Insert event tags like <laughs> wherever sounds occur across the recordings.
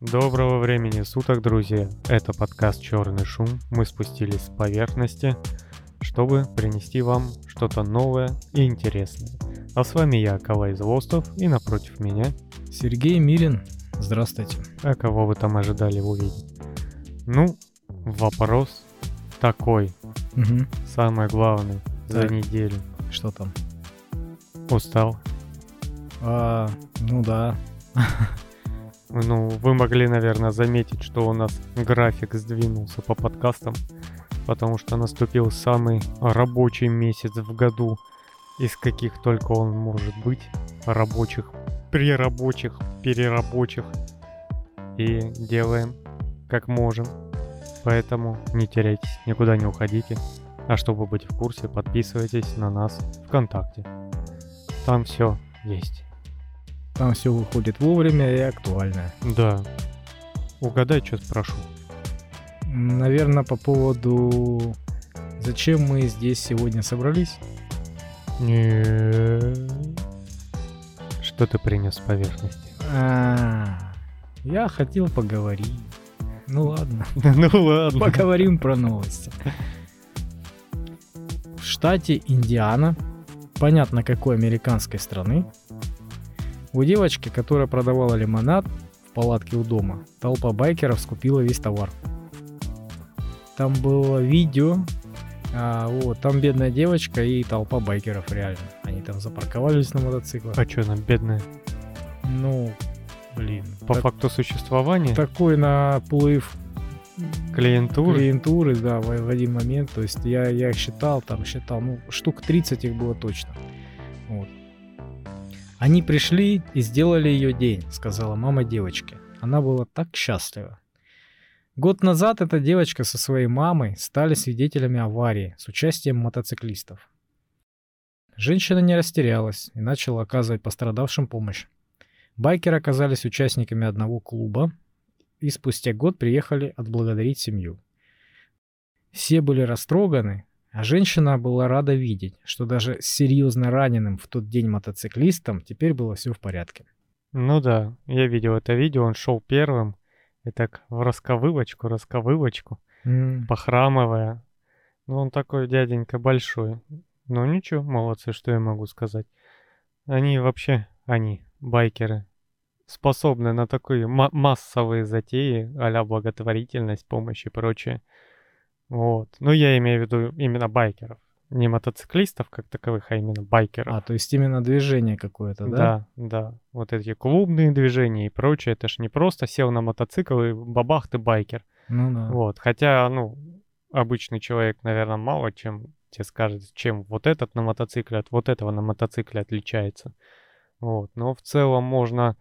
Доброго времени суток, друзья! Это подкаст «Черный шум». Мы спустились с поверхности, чтобы принести вам что-то новое и интересное. А с вами я, Калай Злостов, и напротив меня... Сергей Мирин. Здравствуйте. А кого вы там ожидали увидеть? Ну, вопрос такой. Угу. Самое главное за Так. неделю. Что там? Устал? А, ну да. <laughs> Ну, вы могли, наверное, заметить, что у нас график сдвинулся по подкастам, потому что наступил самый рабочий месяц в году, из каких только он может быть, рабочих, прирабочих, перерабочих, и делаем как можем. Поэтому не теряйтесь, никуда не уходите. А чтобы быть в курсе, подписывайтесь на нас ВКонтакте. Там все есть. Там все выходит вовремя и актуально. Да. Угадай, что спрошу. Наверное, по поводу... Зачем мы здесь сегодня собрались? Не. Что ты принес с поверхности? А, я хотел поговорить. Ну ладно, <laughs> Ну ладно. поговорим про новости. В штате Индиана, понятно какой американской страны, у девочки, которая продавала лимонад в палатке у дома, толпа байкеров скупила весь товар. Там было видео, а, вот, там бедная девочка и толпа байкеров реально. Они там запарковались на мотоциклах. А что нам, бедная? Ну, блин. По так- факту существования такой наплыв клиентуры? клиентуры, да, в, в один момент. То есть я, я их считал, там считал, ну, штук 30 их было точно. Вот. Они пришли и сделали ее день, сказала мама девочки. Она была так счастлива. Год назад эта девочка со своей мамой стали свидетелями аварии с участием мотоциклистов. Женщина не растерялась и начала оказывать пострадавшим помощь. Байкеры оказались участниками одного клуба, и спустя год приехали отблагодарить семью. Все были растроганы, а женщина была рада видеть, что даже с серьезно раненым в тот день мотоциклистом теперь было все в порядке. Ну да, я видел это видео, он шел первым. И так в расковывочку, расковывочку, похрамывая. Ну он такой дяденька большой. Ну ничего, молодцы, что я могу сказать. Они вообще, они, байкеры, способны на такие ма- массовые затеи, а благотворительность, помощь и прочее. Вот. Ну, я имею в виду именно байкеров. Не мотоциклистов как таковых, а именно байкеров. А, то есть именно движение какое-то, да? Да, да. Вот эти клубные движения и прочее, это ж не просто сел на мотоцикл и бабах, ты байкер. Ну да. Вот. Хотя, ну, обычный человек, наверное, мало чем тебе скажет, чем вот этот на мотоцикле от вот этого на мотоцикле отличается. Вот. Но в целом можно,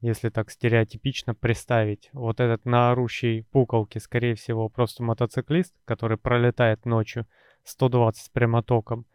если так стереотипично представить, вот этот на орущей пуколке, скорее всего, просто мотоциклист, который пролетает ночью 120 с прямотоком,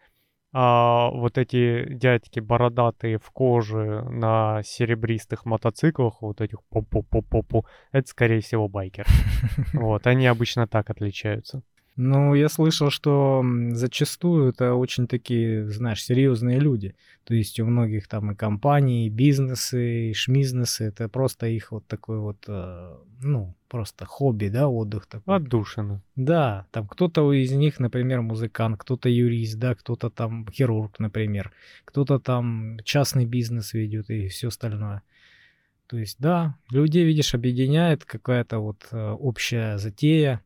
а вот эти дядьки бородатые в коже на серебристых мотоциклах, вот этих по-по-по-по-по, это, скорее всего, байкер. <laughs> Вот, они обычно так отличаются. Ну, я слышал, что зачастую это очень такие, знаешь, серьезные люди. То есть у многих там и компании, и бизнесы, и шмизнесы. Это просто их вот такой вот, э, ну, просто хобби, да, отдых такой. Отдушина. Да, там кто-то из них, например, музыкант, кто-то юрист, да, кто-то там хирург, например, кто-то там частный бизнес ведет и все остальное. То есть, да, людей, видишь, объединяет какая-то вот э, общая затея,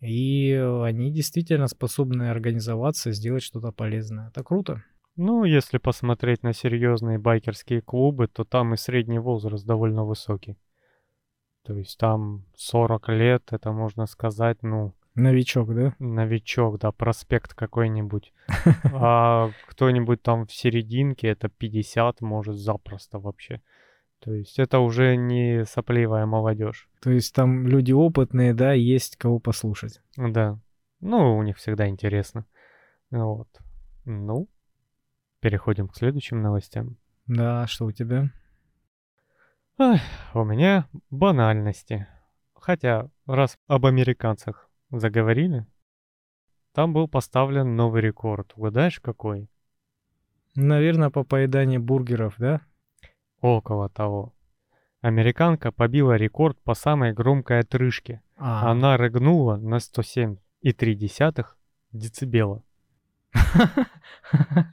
и они действительно способны организоваться, сделать что-то полезное. Это круто. Ну, если посмотреть на серьезные байкерские клубы, то там и средний возраст довольно высокий. То есть там 40 лет, это можно сказать, ну, Новичок, да? новичок, да, проспект какой-нибудь. <laughs> А кто-нибудь там в серединке, это 50, может, запросто вообще. То есть это уже не сопливая молодежь. То есть там люди опытные, да, есть кого послушать. Да. Ну, у них всегда интересно. Вот. Ну, переходим к следующим новостям. Да, что у тебя? Ах, у меня банальности. Хотя, раз об американцах заговорили, там был поставлен новый рекорд. Угадаешь, какой? Наверное, по поеданию бургеров, да? Около того. Американка побила рекорд по самой громкой отрыжке. А, Она рыгнула на 107,3 децибела. <laughs>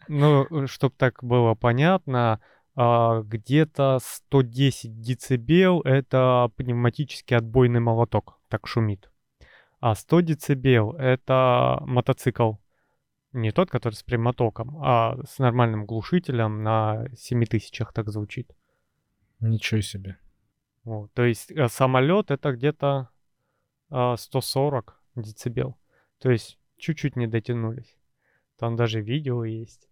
Ну, чтобы так было понятно, а, где-то 110 децибел — это пневматический отбойный молоток, так шумит. А 100 децибел — это мотоцикл. Не тот, который с прямотоком, а с нормальным глушителем на 7000 так звучит. Ничего себе. Вот, то есть э, самолет это где-то а, 140 децибел. То есть чуть-чуть не дотянулись. Там даже видео есть.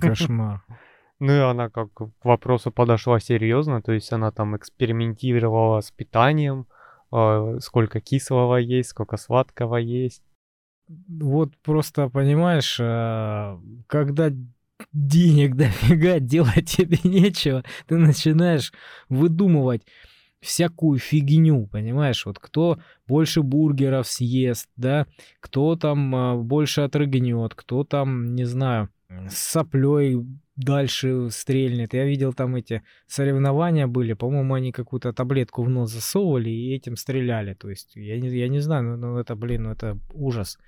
Кошмар. <laughs> Ну и она как к вопросу подошла серьезно, то есть она там экспериментировала с питанием, а, сколько кислого есть, сколько сладкого есть. Вот просто, понимаешь, а, когда денег <laughs> дофига, делать тебе <laughs> нечего, ты начинаешь выдумывать всякую фигню, понимаешь? Вот кто больше бургеров съест, да, кто там а, больше отрыгнет, кто там, не знаю, с соплей дальше стрельнет. Я видел там эти соревнования были, по-моему, они какую-то таблетку в нос засовывали и этим стреляли. То есть я не, я не знаю, ну, ну это, блин, ну это ужас.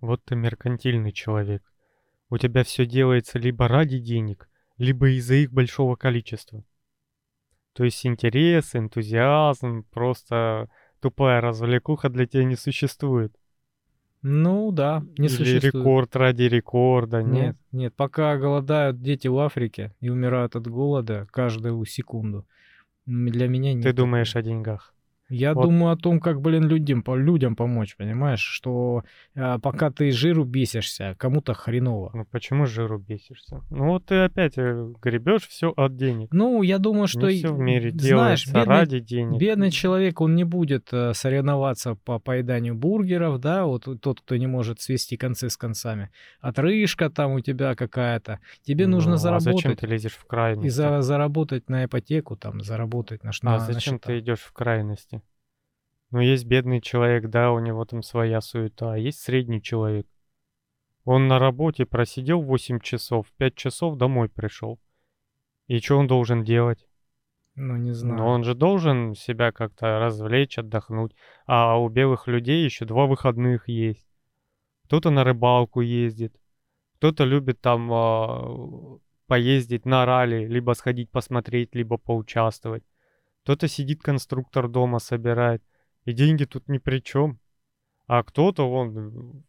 Вот ты меркантильный человек. У тебя все делается либо ради денег, либо из-за их большого количества. То есть интерес, энтузиазм, просто тупая развлекуха для тебя не существует. Ну да, не Или существует. рекорд ради рекорда, нет? Нет, нет, пока голодают дети в Африке и умирают от голода каждую секунду, для меня нет. Ты думаешь о деньгах. Я вот- думаю о том, как, блин, людям, людям помочь, понимаешь, что а, пока ты жиру бесишься, кому-то хреново. Ну почему жиру бесишься? Ну вот ты опять э, гребешь все от денег. Ну, я думаю, что, не и- все в мире знаешь, бедный, ради денег. бедный человек, он не будет э, соревноваться по поеданию бургеров, да, вот тот, кто не может свести концы с концами. Отрыжка там у тебя какая-то. Тебе Ну, нужно А зачем заработать. ты лезешь в крайности? И за, заработать на ипотеку, там, заработать на, А на, на зачем счета. ты идешь в крайности? Ну, есть бедный человек, да, у него там своя суета, а есть средний человек. Он на работе просидел 8 часов, 5 часов домой пришел. И что он должен делать? Ну, не знаю. Ну, он же должен себя как-то развлечь, отдохнуть. А у белых людей еще два выходных есть. Кто-то на рыбалку ездит, кто-то любит там а, поездить на ралли, либо сходить посмотреть, либо поучаствовать. Кто-то сидит конструктор дома собирает. И деньги тут ни при чем. А кто-то, он,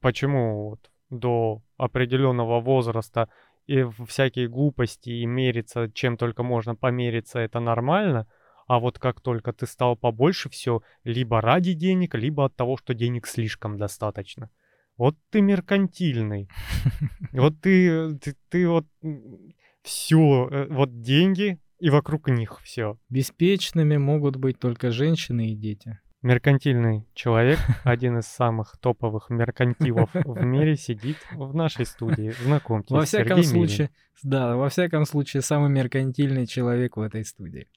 почему вот до определенного возраста и всякие глупости и мериться, чем только можно помериться, это нормально. А вот как только ты стал побольше, все либо ради денег, либо от того, что денег слишком достаточно. Вот ты меркантильный. <laughs> Вот ты, ты, ты вот все, вот деньги и вокруг них все. Беспечными могут быть только женщины и дети. Меркантильный человек, <laughs> один из самых топовых меркантилов в мире, сидит в нашей студии. Знакомьтесь, Во всяком Сергей Милин. случае, да, во всяком случае, самый меркантильный человек в этой студии.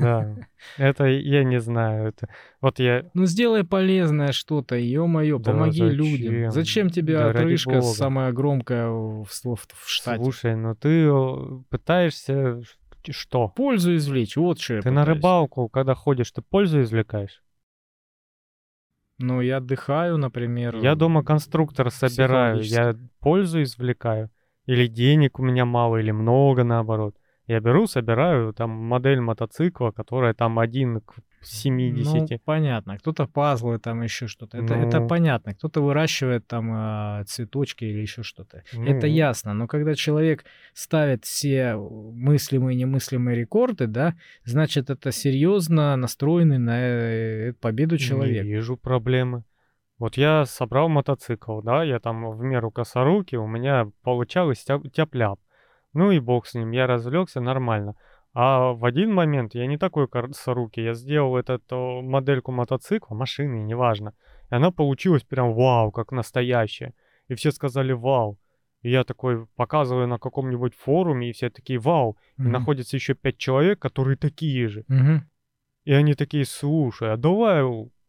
Да, <laughs> это я не знаю. Это вот я Ну сделай полезное что-то, ё-моё, Да помоги зачем? людям. Зачем тебе Да отрыжка самая громкая в, в, в штате? слушай, ну ты пытаешься что? Пользу извлечь, вот что я Ты на пытаюсь. рыбалку, когда ходишь, ты пользу извлекаешь? Ну, я отдыхаю, например. Я дома конструктор собираю, я пользу извлекаю. Или денег у меня мало, или много наоборот. Я беру, собираю там модель мотоцикла, которая там один к 70. Ну, понятно. Кто-то пазлы, там еще что-то. Это, это Ну. понятно. Кто-то выращивает там а, цветочки или еще что-то. Это Ну. ясно. Но когда человек ставит все мыслимые и немыслимые рекорды, да, значит, это серьезно настроенный на э, победу человек. Не вижу проблемы. Вот я собрал мотоцикл, да, я там в меру косоруки, у меня получалось тяп- тяп-ляп. Ну и бог с ним, я развлекся нормально. А в один момент я не такой косорукий, я сделал эту модельку мотоцикла, машины, неважно. И она получилась прям вау, как настоящая. И все сказали вау. И я такой показываю на каком-нибудь форуме, и все такие вау. И Мгм. находится еще пять человек, которые такие же. Мгм. И они такие, слушай, а давай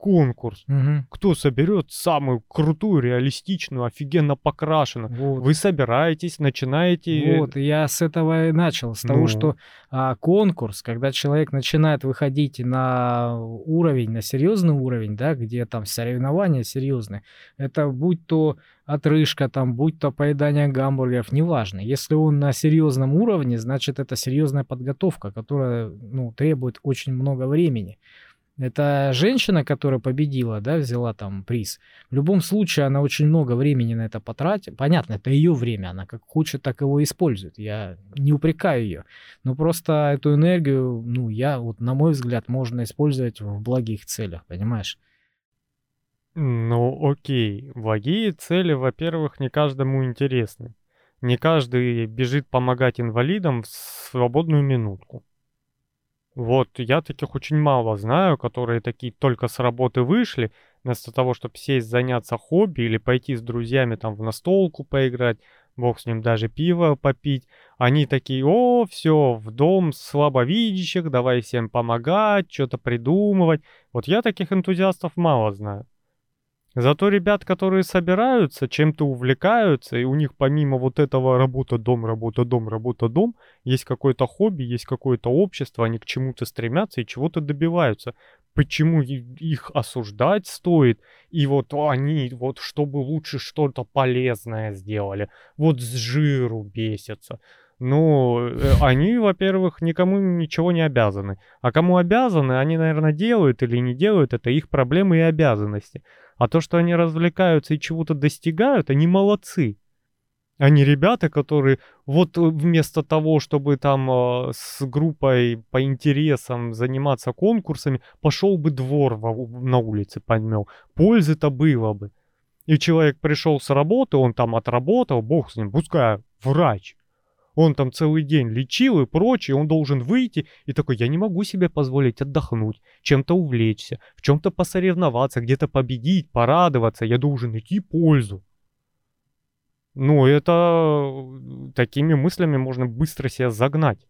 конкурс. Мгм. Кто соберет самую крутую, реалистичную, офигенно покрашенную. Вот. Вы собираетесь, начинаете... Вот, я с этого и начал, с Ну. того, что а, конкурс, когда человек начинает выходить на уровень, на серьезный уровень, да, где там соревнования серьезные, это будь то отрыжка, там, будь то поедание гамбургеров, неважно. Если он на серьезном уровне, значит, это серьезная подготовка, которая ну, требует очень много времени. Это женщина, которая победила, да, взяла там приз. В любом случае, она очень много времени на это потратила. Понятно, это ее время, она как хочет, так его использует. Я не упрекаю ее. Но просто эту энергию, ну, я, вот, на мой взгляд, можно использовать в благих целях, понимаешь? Ну, окей. Благие цели, во-первых, не каждому интересны. Не каждый бежит помогать инвалидам в свободную минутку. Вот, я таких очень мало знаю, которые такие только с работы вышли, вместо того, чтобы сесть, заняться хобби или пойти с друзьями там в настолку поиграть, бог с ним даже пиво попить. Они такие, о, все, в дом слабовидящих, давай всем помогать, что-то придумывать. Вот я таких энтузиастов мало знаю. Зато ребят, которые собираются, чем-то увлекаются, и у них помимо вот этого работа-дом, работа-дом, работа-дом, есть какое-то хобби, есть какое-то общество, они к чему-то стремятся и чего-то добиваются. Почему их осуждать стоит? И вот они, вот чтобы лучше что-то полезное сделали, вот с жиру бесятся. Ну, они, во-первых, никому ничего не обязаны. А кому обязаны, они, наверное, делают или не делают, это их проблемы и обязанности. А то, что они развлекаются и чего-то достигают, они молодцы. Они ребята, которые вот э, вместо того, чтобы там э, с группой по интересам заниматься конкурсами, пошел бы двор во- на улице подмел. Пользы-то было бы. И человек пришел с работы, он там отработал, бог с ним, пускай врач. Он там целый день лечил и прочее, он должен выйти и такой, я не могу себе позволить отдохнуть, чем-то увлечься, в чем-то посоревноваться, где-то победить, порадоваться, я должен найти пользу. Ну, это э, такими мыслями можно быстро себя загнать.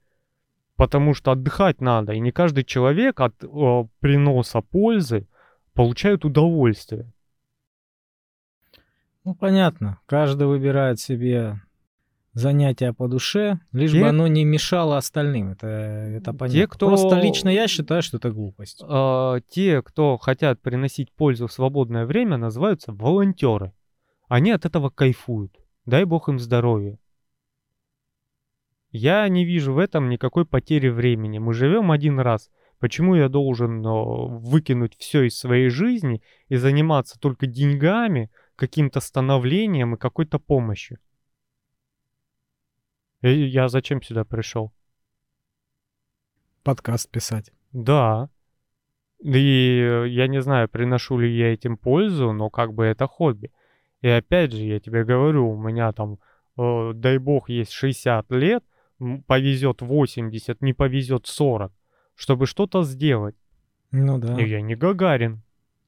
Потому что отдыхать надо, и не каждый человек от э, приноса пользы получает удовольствие. Ну, понятно. Каждый выбирает себе занятие по душе, лишь Те- бы оно не мешало остальным. Это, это понятно. Те, кто- Просто лично я считаю, что это глупость. Э, те, кто хотят приносить пользу в свободное время, называются волонтеры. Они от этого кайфуют. Дай бог им здоровья. Я не вижу в этом никакой потери времени. Мы живем один раз. Почему я должен э, выкинуть все из своей жизни и заниматься только деньгами, каким-то становлением и какой-то помощью? Я зачем сюда пришел? Подкаст писать. Да. И э, я не знаю, приношу ли я этим пользу, но как бы это хобби. И опять же, я тебе говорю, у меня там, э, дай бог, есть 60 лет, повезет 80, не повезет 40, чтобы что-то сделать. Ну да. И я не Гагарин.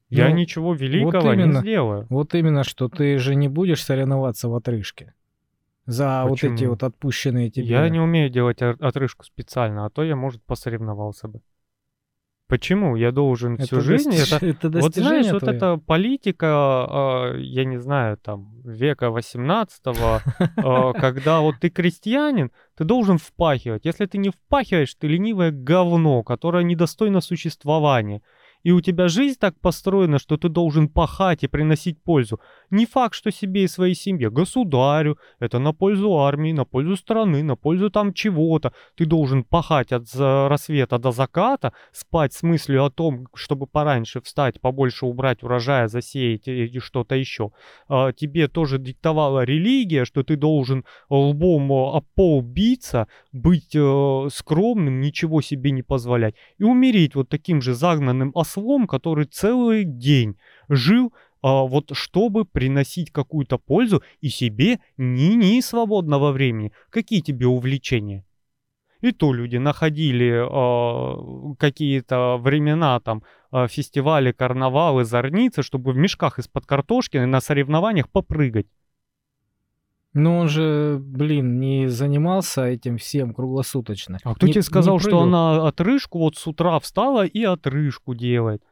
Я Ну, ничего великого не именно. сделаю. Вот именно, что ты же не будешь соревноваться в отрыжке. За вот эти Почему? вот отпущенные тебе. Я не умею делать отрыжку специально, а то я, может, посоревновался бы. Почему? Я должен всю жизнь... достиж- Это <laughs> это Вот знаешь, достижение вот твое. эта политика, а, я не знаю, там, века 18 <laughs> когда вот ты крестьянин, ты должен впахивать. Если ты не впахиваешь, ты ленивое говно, которое недостойно существования. И у тебя жизнь так построена, что ты должен пахать и приносить пользу. Не факт, что себе и своей семье, государю, это на пользу армии, на пользу страны, на пользу там чего-то. Ты должен пахать от рассвета до заката, спать с мыслью о том, чтобы пораньше встать, побольше убрать урожая, засеять и что-то еще. А, Тебе тоже диктовала религия, что ты должен лбом э, об пол биться, быть э, скромным, ничего себе не позволять. И умереть вот таким же загнанным ослом, который целый день жил вот чтобы приносить какую-то пользу и себе ни-ни свободного времени. Какие тебе увлечения? И то люди находили а, какие-то времена, там, а, фестивали, карнавалы, зорницы, чтобы в мешках из-под картошки на соревнованиях попрыгать. Но он же, блин, не занимался этим всем круглосуточно. А кто Не- тебе сказал, что она отрыжку вот с утра встала и отрыжку делает?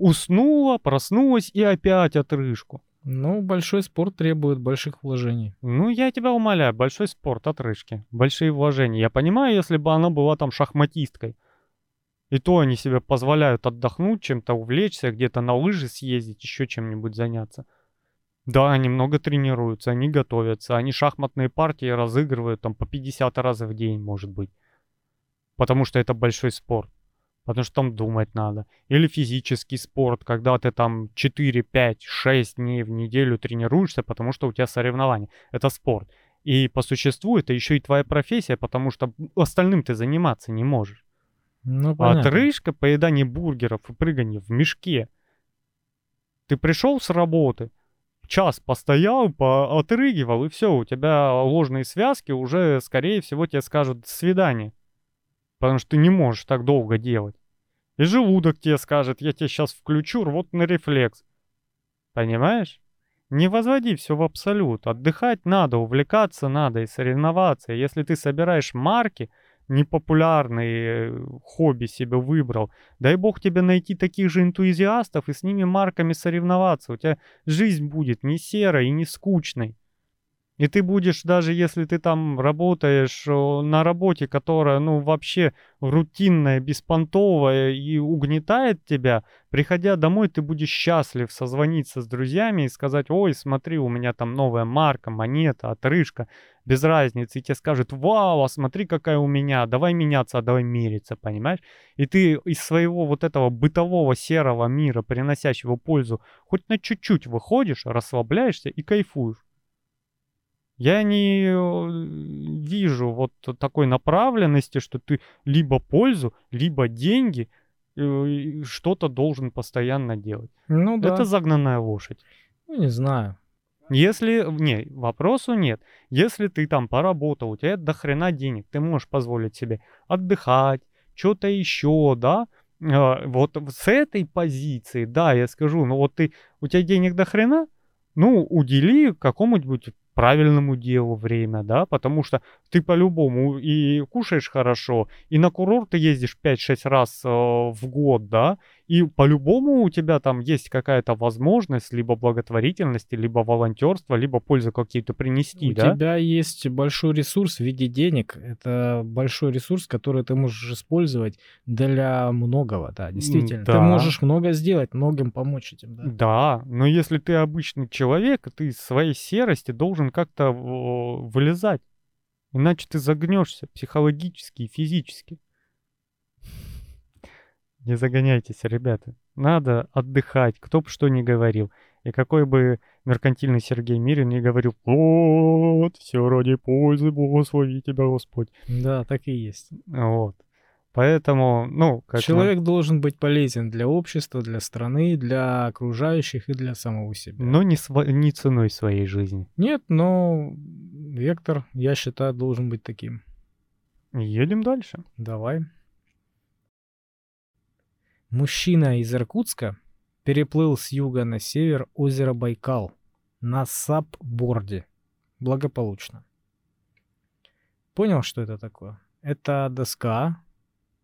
Уснула, проснулась и опять отрыжку. Ну, большой спорт требует больших вложений. Ну, я тебя умоляю, большой спорт, отрыжки, большие вложения. Я понимаю, если бы она была там шахматисткой. И то они себе позволяют отдохнуть, чем-то увлечься, где-то на лыжи съездить, еще чем-нибудь заняться. Да, они много тренируются, они готовятся, они шахматные партии разыгрывают там по 50 раз в день, может быть. Потому что это большой спорт. Потому что там думать надо. Или физический спорт, когда ты там 4, 5, 6 дней в неделю тренируешься, потому что у тебя соревнования. Это спорт. И по существу это еще и твоя профессия, потому что остальным ты заниматься не можешь. Ну, А понятно. отрыжка, поедание бургеров и прыгание в мешке. Ты пришел с работы, час постоял, поотрыгивал, и все, у тебя ложные связки уже, скорее всего, тебе скажут «до свидания». Потому что ты не можешь так долго делать. И желудок тебе скажет, я тебе сейчас включу рвотный рефлекс. Понимаешь? Не возводи все в абсолют. Отдыхать надо, увлекаться надо и соревноваться. Если ты собираешь марки, непопулярные э, хобби себе выбрал, дай бог тебе найти таких же энтузиастов и с ними марками соревноваться. У тебя жизнь будет не серой и не скучной. И ты будешь, даже если ты там работаешь на работе, которая, ну, вообще рутинная, беспонтовая и угнетает тебя, приходя домой, ты будешь счастлив созвониться с друзьями и сказать, ой, смотри, у меня там новая марка, монета, отрыжка, без разницы. И тебе скажут, вау, а смотри, какая у меня, давай меняться, а давай мериться, понимаешь? И ты из своего вот этого бытового серого мира, приносящего пользу, хоть на чуть-чуть выходишь, расслабляешься и кайфуешь. Я не э, вижу вот такой направленности, что ты либо пользу, либо деньги, э, что-то должен постоянно делать. Ну да. Это загнанная лошадь. Ну, не знаю. Если, не, вопросу нет. Если ты там поработал, у тебя до хрена денег, ты можешь позволить себе отдыхать, что-то еще, да, А, вот с этой позиции, да, я скажу, ну вот ты, у тебя денег до хрена, ну, удели какому-нибудь правильному делу время, да, потому что ты по-любому и кушаешь хорошо, и на курорт ты ездишь 5-6 раз э, в год, да, и по-любому у тебя там есть какая-то возможность либо благотворительности, либо волонтерства, либо пользу какие-то принести, У да. тебя есть большой ресурс в виде денег. Это большой ресурс, который ты можешь использовать для многого, да, действительно. Ты да. можешь много сделать, многим помочь этим, да. Да, но если ты обычный человек, ты из своей серости должен как-то вылезать. Иначе ты загнешься психологически и физически. Не загоняйтесь, ребята. Надо отдыхать, кто бы что ни говорил. И какой бы меркантильный Сергей Мирин не говорил, вот, все ради пользы, благослови тебя Господь. Да, так и есть. Вот. Поэтому, ну, как мы- Человек должен быть полезен для общества, для страны, для окружающих и для самого себя. но не, сво- не ценой своей жизни. Нет, но вектор, я считаю, должен быть таким. Едем дальше. Давай. Мужчина из Иркутска переплыл с юга на север озеро Байкал на сапборде. Благополучно. Понял, что это такое? Это доска,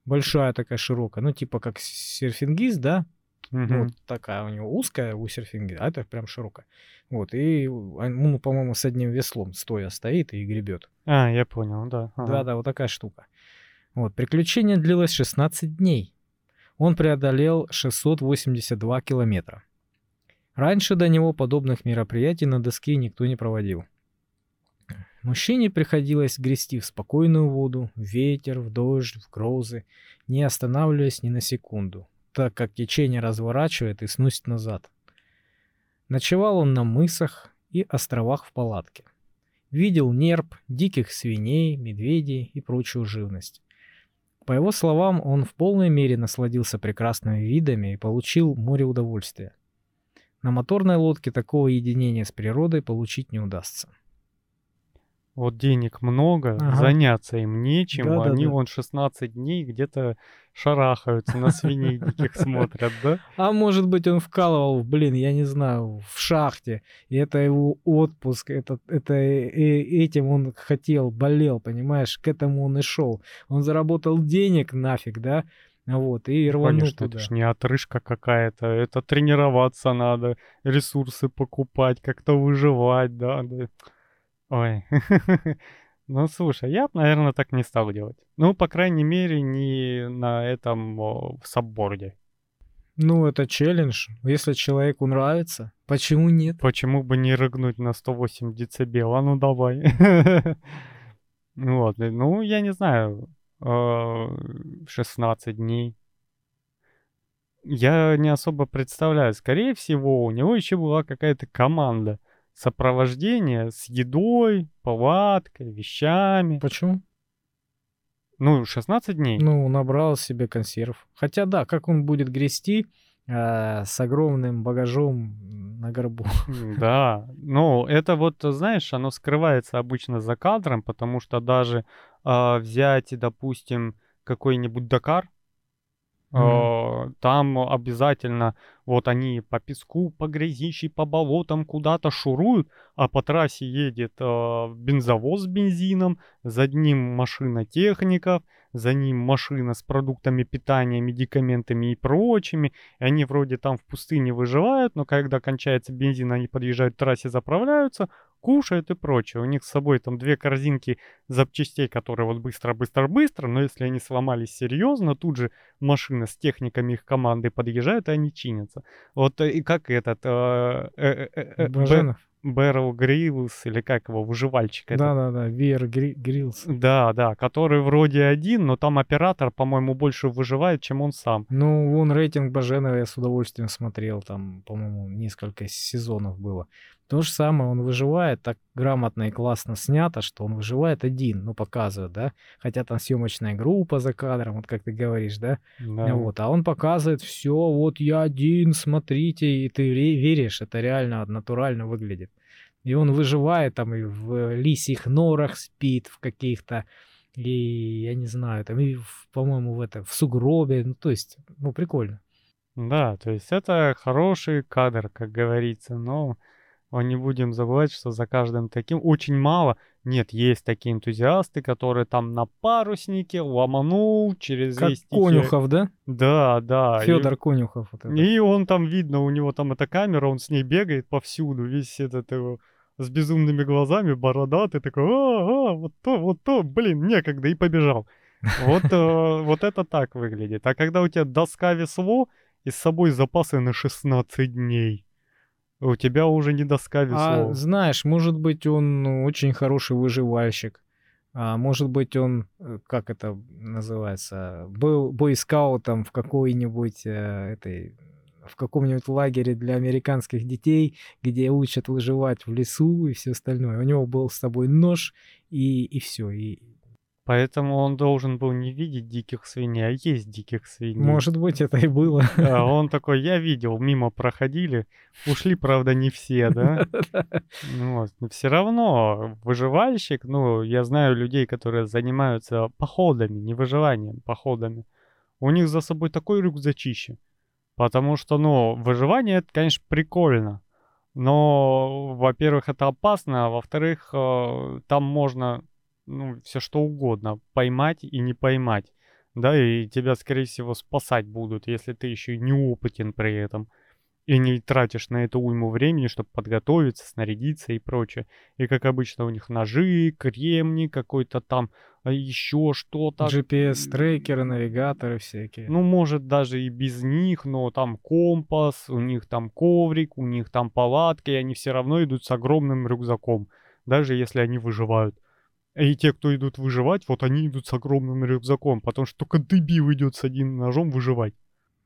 большая такая широкая, ну типа как серфингист, да? Мгм. вот такая у него узкая у серфинга, а это прям широкая. Вот, и он, ну, по-моему, с одним веслом стоя стоит и гребет. А, я понял, да. ага. Да-да, вот такая штука. Вот, приключение длилось 16 дней. Он преодолел 682 километра. Раньше до него подобных мероприятий на доске никто не проводил. Мужчине приходилось грести в спокойную воду, в ветер, в дождь, в грозы, не останавливаясь ни на секунду, так как течение разворачивает и сносит назад. Ночевал он на мысах и островах в палатке. Видел нерп, диких свиней, медведей и прочую живность. По его словам, он в полной мере насладился прекрасными видами и получил море удовольствия. На моторной лодке такого единения с природой получить не удастся. Вот денег много, Ага. заняться им нечем, Да-да-да. они вон 16 дней где-то шарахаются, на свиней диких <laughs> смотрят, да? А может быть, он вкалывал, блин, я не знаю, в шахте, и это его отпуск, это, это э, э, этим он хотел, болел, понимаешь, к этому он и шел. Он заработал денег нафиг, да, Вот, и Ну, рванул Конечно, это туда. ж не отрыжка какая-то, это тренироваться надо, ресурсы покупать, как-то выживать, да, да. Ой. <laughs> Ну, слушай, я наверное, так не стал делать. Ну, по крайней мере, не на этом сабборде. Ну, это челлендж. Если человеку нравится, почему нет? Почему бы не рыгнуть на 108 децибел? А ну давай. <laughs> Вот, и, ну, я не знаю, э, 16 дней. Я не особо представляю. Скорее всего, у него еще была какая-то команда сопровождения с едой, палаткой, вещами. Почему? Ну, 16 дней. Ну, набрал себе консерв. Хотя да, как он будет грести э, с огромным багажом на горбу. Да, ну это вот, э, знаешь, оно скрывается обычно за кадром, потому что даже а, взять, допустим, какой-нибудь Дакар, А, там обязательно вот они по песку, по грязищей, по болотам куда-то шуруют, а по трассе едет а, бензовоз с бензином, за ним машина техников, за ним машина с продуктами питания, медикаментами и прочими. И они вроде там в пустыне выживают, но когда кончается бензин, они подъезжают к трассе, заправляются, кушают и прочее. У них с собой там две корзинки запчастей, которые вот быстро-быстро-быстро, но если они сломались серьезно, тут же машина с техниками их команды подъезжает, и они чинятся. Вот э, и как этот э, э, э, э, Баженов. Бэрл Гриллс, или как его, выживальщик этот. Да-да-да, VR Грилс. Да, да, который вроде один, но там оператор, по-моему, больше выживает, чем он сам. Ну, вон рейтинг Баженова я с удовольствием смотрел, там, по-моему, несколько сезонов было. То же самое, он выживает, так грамотно и классно снято, что он выживает один, ну, показывает, да, хотя там съемочная группа за кадром, вот как ты говоришь, да, Да. вот, а он показывает все, вот я один, смотрите, и ты веришь, это реально натурально выглядит. И он выживает там и в лисьих норах спит, в каких-то, и я не знаю, там, и, по-моему, в это, в сугробе, ну, то есть, ну, прикольно. Да, то есть это хороший кадр, как говорится, но не будем забывать, что за каждым таким очень мало. Нет, есть такие энтузиасты, которые там на паруснике ломанул через Как весь Тихий- Конюхов, да? Да, да. и- Федор Конюхов. Вот это. И он там видно, у него там эта камера, он с ней бегает повсюду, весь этот его с безумными глазами, бородатый, такой, а, а, вот то, вот то, блин, некогда, и побежал. Вот, э, <laughs> вот это так выглядит. А когда у тебя доска весло и с собой запасы на 16 дней, у тебя уже не доска А весло. знаешь, может быть, он ну, очень хороший выживальщик. А может быть, он, э, как это называется, был бойскаутом в какой-нибудь э, этой в каком-нибудь лагере для американских детей, где учат выживать в лесу и все остальное. У него был с собой нож и, и все. И, Поэтому он должен был не видеть диких свиней, а есть диких свиней. может быть, это и было. <laughs> Да, он такой, я видел, мимо проходили, ушли, правда, не все, да? <laughs> Ну Вот. Но все равно выживальщик, ну, я знаю людей, которые занимаются походами, не выживанием, походами. У них за собой такой рюкзачище. Потому что, ну, выживание, это, конечно, прикольно. Но, во-первых, это опасно, а во-вторых, э, там можно, ну, все что угодно поймать и не поймать. Да, и тебя, скорее всего, спасать будут, если ты еще неопытен при этом. И не тратишь на это уйму времени, чтобы подготовиться, снарядиться и прочее. И, как обычно, у них ножи, кремни, какой-то там еще что-то. GPS-трекеры, навигаторы всякие. Ну, может, даже и без них, но там компас, у них там коврик, у них там палатки, и они все равно идут с огромным рюкзаком, даже если они выживают. И те, кто идут выживать, вот они идут с огромным рюкзаком, потому что только дебил идет с одним ножом выживать.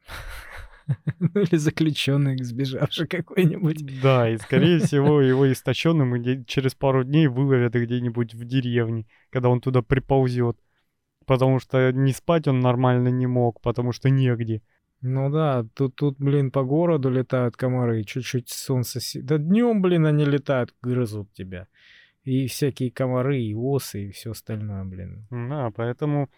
<laughs> Ну или заключенный, сбежавший какой-нибудь. Да, и скорее <laughs> всего его истощенным через пару дней выловят где-нибудь в деревне, когда он туда приползет. Потому что не спать он нормально не мог, потому что негде. Ну да, тут, тут, блин, по городу летают комары, чуть-чуть солнце... се- Да днем, блин, они летают, грызут тебя. И всякие комары, и осы, и все остальное, блин. Да, поэтому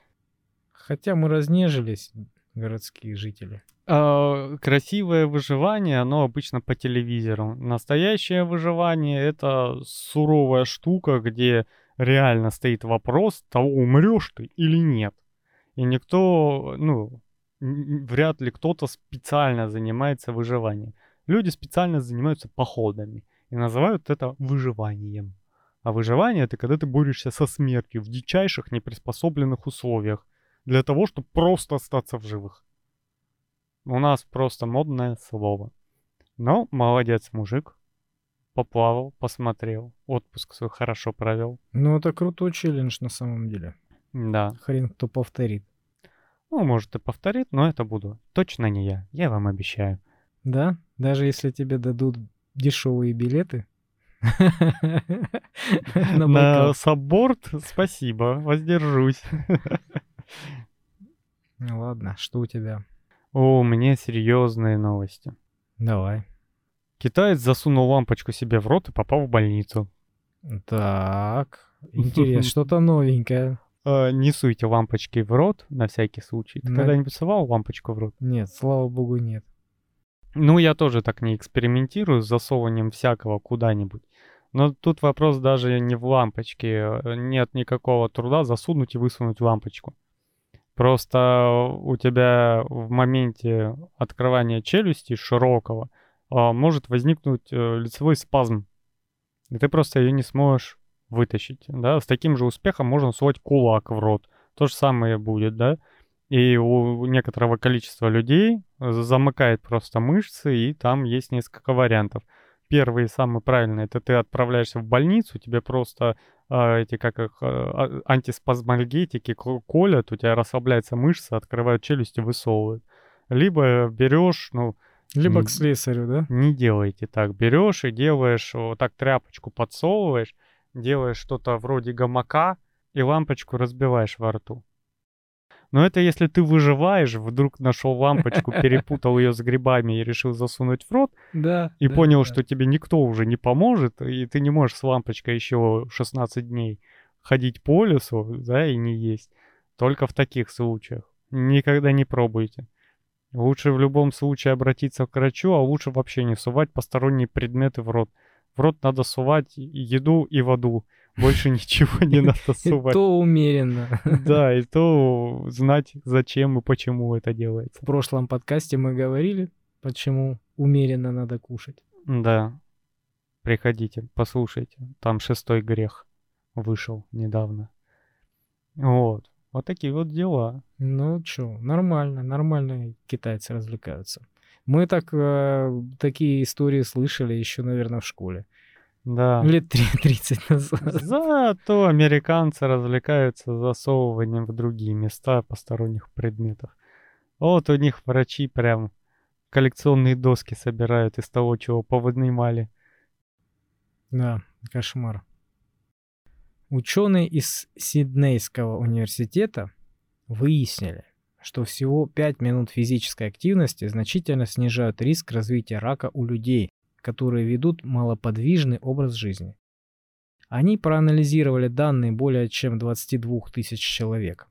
Хотя мы разнежились, городские жители. А, красивое выживание, оно обычно по телевизору. Настоящее выживание — это суровая штука, где реально стоит вопрос, того умрешь ты или нет. И никто, ну, вряд ли кто-то специально занимается выживанием. Люди специально занимаются походами и называют это выживанием. А выживание это когда ты борешься со смертью в дичайших неприспособленных условиях для того, чтобы просто остаться в живых. У нас просто модное слово. Но молодец мужик. Поплавал, посмотрел, отпуск свой хорошо провел. Ну, это крутой челлендж на самом деле. Да. Хрен кто повторит. Ну, может и повторит, но это буду точно не я, я вам обещаю. Да? Даже если тебе дадут дешевые билеты? <laughs> На сабборд спасибо, воздержусь. Ну ладно, что у тебя? О, у меня серьезные новости. Давай. Китаец засунул лампочку себе в рот и попал в больницу. Так, интересно, <laughs> что-то новенькое. Э, не суйте лампочки в рот, на всякий случай. Ты когда-нибудь совал лампочку в рот? Нет, слава богу, нет. Ну, я тоже так не экспериментирую с засовыванием всякого куда-нибудь. Но тут вопрос даже не в лампочке. Э, Нет никакого труда засунуть и высунуть лампочку. Просто у тебя в моменте открывания челюсти широкого а, может возникнуть э, лицевой спазм. И ты просто ее не сможешь вытащить. Да? С таким же успехом можно сувать кулак в рот. То же самое будет, да? И у некоторого количества людей замыкает просто мышцы, и там есть несколько вариантов. Первый и самый правильный, это ты отправляешься в больницу, тебе просто а, эти, как их, а, антиспазмальгетики ко- колят, у тебя расслабляется мышца, открывают челюсть и высовывают. Либо берешь, ну, Либо к слесарю, да? не делайте так. Берешь и делаешь, вот так тряпочку подсовываешь, делаешь что-то вроде гамака и лампочку разбиваешь во рту. Но это если ты выживаешь, вдруг нашел лампочку, <laughs> перепутал ее с грибами и решил засунуть в рот, Да. и да, понял, да. что тебе никто уже не поможет, и ты не можешь с лампочкой еще 16 дней ходить по лесу, да, и не есть. Только в таких случаях. Никогда не пробуйте. Лучше в любом случае обратиться к врачу, а лучше вообще не сувать посторонние предметы в рот. В рот надо сувать еду и воду. Больше ничего не <laughs> надо И сувать. то умеренно. Да, и то знать, зачем и почему это делается. В прошлом подкасте мы говорили, почему умеренно надо кушать. Да. Приходите, послушайте. Там шестой грех вышел недавно. Вот. Вот такие вот дела. Ну чё, нормально, нормально китайцы развлекаются. Мы так э, такие истории слышали еще, наверное, в школе. Да. Лет три- <laughs> 30 назад. Зато американцы развлекаются засовыванием в другие места посторонних предметов. Вот у них врачи прям коллекционные доски собирают из того, чего повынимали. Да, кошмар. Ученые из Сиднейского университета выяснили, что всего 5 минут физической активности значительно снижают риск развития рака у людей, которые ведут малоподвижный образ жизни. Они проанализировали данные более чем 22 тысяч человек.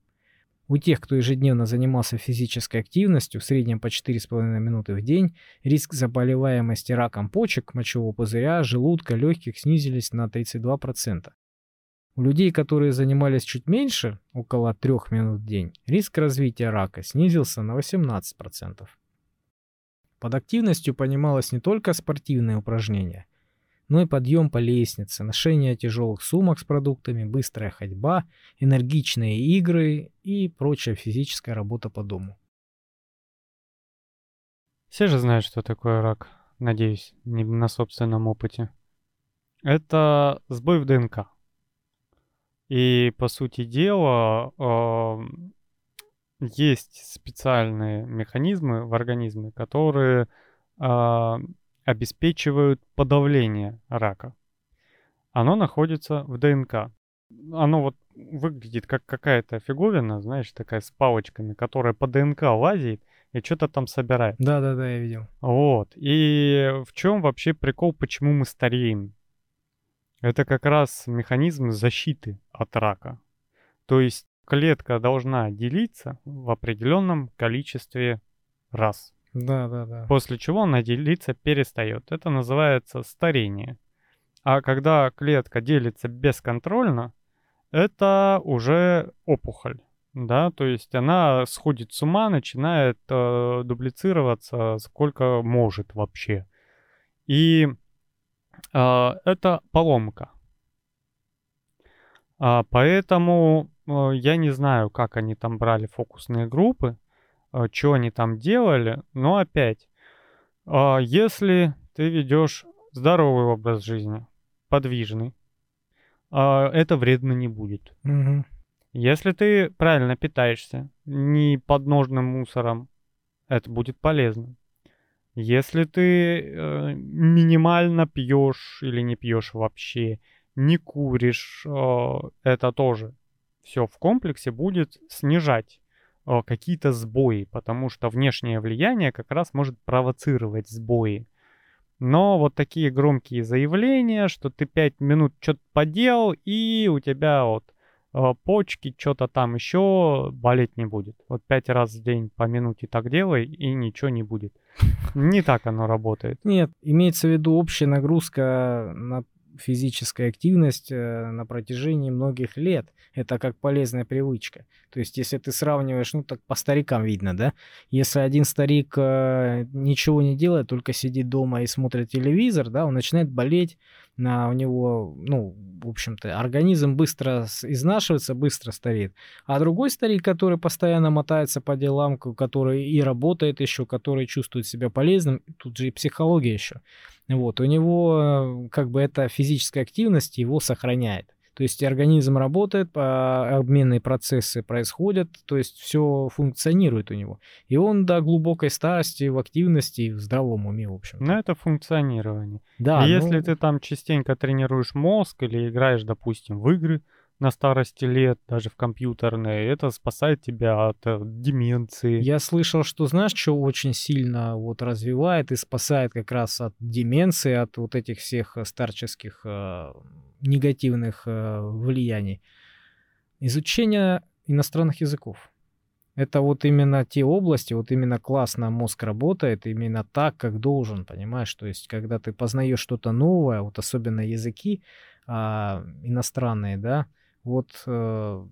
У тех, кто ежедневно занимался физической активностью, в среднем по 4,5 минуты в день, риск заболеваемости раком почек, мочевого пузыря, желудка, легких снизились на 32%. У людей, которые занимались чуть меньше, около 3 минут в день, риск развития рака снизился на 18%. Под активностью понималось не только спортивные упражнения, но и подъем по лестнице, ношение тяжелых сумок с продуктами, быстрая ходьба, энергичные игры и прочая физическая работа по дому. Все же знают, что такое рак. Надеюсь, не на собственном опыте. Это сбой в ДНК. И, по сути дела, эм, есть специальные механизмы в организме, которые а, обеспечивают подавление рака. Оно находится в ДНК. Оно вот выглядит как какая-то фиговина, знаешь, такая с палочками, которая по ДНК лазит и что-то там собирает. Да-да-да, я видел. Вот. И в чем вообще прикол, почему мы стареем? Это как раз механизм защиты от рака. То есть клетка должна делиться в определенном количестве раз. Да-да-да. После чего она делиться перестает. Это называется старение. А когда клетка делится бесконтрольно, это уже опухоль. да, то есть она сходит с ума, начинает э, дублицироваться сколько может вообще. И э, это поломка. А, поэтому я не знаю, как они там брали фокусные группы, э, что они там делали, но опять, э, если ты ведешь здоровый образ жизни, подвижный, э, это вредно не будет. Мгм. Если ты правильно питаешься, не подножным мусором, это будет полезно. Если ты э, минимально пьешь или не пьешь вообще, не куришь, э, это тоже все в комплексе будет снижать э, какие-то сбои, потому что внешнее влияние как раз может провоцировать сбои. Но вот такие громкие заявления, что ты 5 минут что-то поделал, и у тебя вот э, почки, что-то там еще болеть не будет. Вот 5 раз в день по минуте так делай, и ничего не будет. <laughs> Не так оно работает. Нет, имеется в виду общая нагрузка на физическая активность э, на протяжении многих лет. Это как полезная привычка. То есть, если ты сравниваешь, ну так по старикам видно, да? Если один старик э, ничего не делает, только сидит дома и смотрит телевизор, да, он начинает болеть, на у него, ну, в общем-то, организм быстро изнашивается, быстро стареет. А другой старик, который постоянно мотается по делам, который и работает еще, который чувствует себя полезным, тут же и психология еще. Вот, у него э, как бы эта физическая активность его сохраняет. То есть организм работает, а, обменные процессы происходят, то есть все функционирует у него. И он до глубокой старости в активности и в здравом уме, в общем. Но это функционирование. Да, И если ну, ты там частенько тренируешь мозг или играешь, допустим, в игры на старости лет, даже в компьютерные, это спасает тебя от э, деменции. Я слышал, что знаешь, что очень сильно вот развивает и спасает как раз от деменции, от вот этих всех э, старческих э, негативных э, влияний. Изучение иностранных языков. Это вот именно те области, вот именно классно мозг работает, именно так, как должен, понимаешь? То есть, когда ты познаешь что-то новое, вот особенно языки а, иностранные, да, вот э,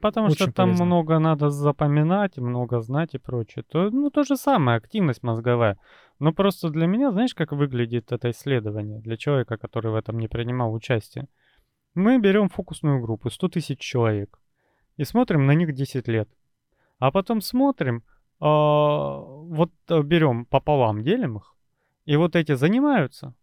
Потому что там полезно. много надо запоминать, много знать и прочее. То, ну, то же самое, активность мозговая. Но просто для меня, знаешь, как выглядит это исследование для человека, который в этом не принимал участие? Мы берем фокусную группу, 100 тысяч человек, и смотрим на них 10 лет. А потом смотрим, а, вот э, берем пополам, делим их, и вот эти занимаются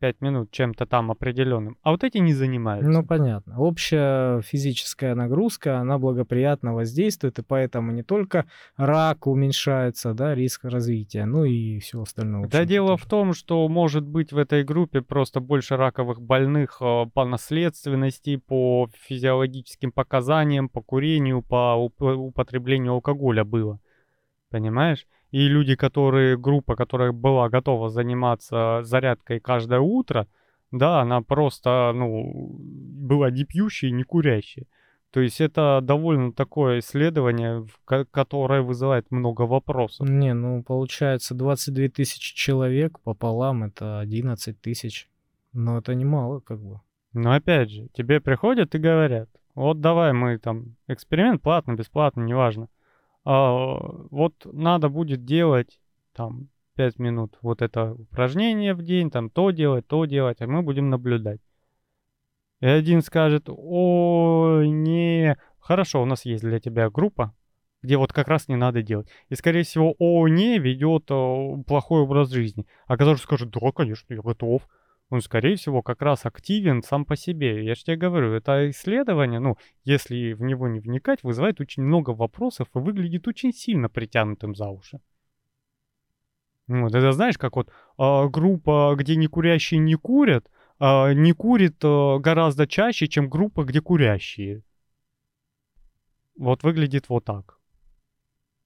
5 минут чем-то там определенным, а вот эти не занимаются. Ну, понятно. Общая физическая нагрузка, она благоприятно воздействует, и поэтому не только рак уменьшается, да, риск развития, ну и все остальное. Да дело тоже. в том, что может быть в этой группе просто больше раковых больных э, по наследственности, по физиологическим показаниям, по курению, по уп- употреблению алкоголя было. Понимаешь? И люди, которые, группа, которая была готова заниматься зарядкой каждое утро, да, она просто, ну, была не пьющей, не курящей. То есть это довольно такое исследование, которое вызывает много вопросов. Не, ну, получается, 22 тысячи человек пополам, это 11 тысяч. Но это немало, как бы. Но опять же, тебе приходят и говорят, вот давай мы там, эксперимент платно, бесплатно, неважно. А, вот надо будет делать там 5 минут вот это упражнение в день, там то делать, то делать, а мы будем наблюдать. И один скажет, ой, не, хорошо, у нас есть для тебя группа, где вот как раз не надо делать. И, скорее всего, о, не ведет э, плохой образ жизни. А который скажет, да, конечно, я готов он, скорее всего, как раз активен сам по себе. Я же тебе говорю, это исследование, ну, если в него не вникать, вызывает очень много вопросов и выглядит очень сильно притянутым за уши. Вот, это знаешь, как вот а, группа, где не курящие не курят, а, не курит а, гораздо чаще, чем группа, где курящие. Вот выглядит вот так.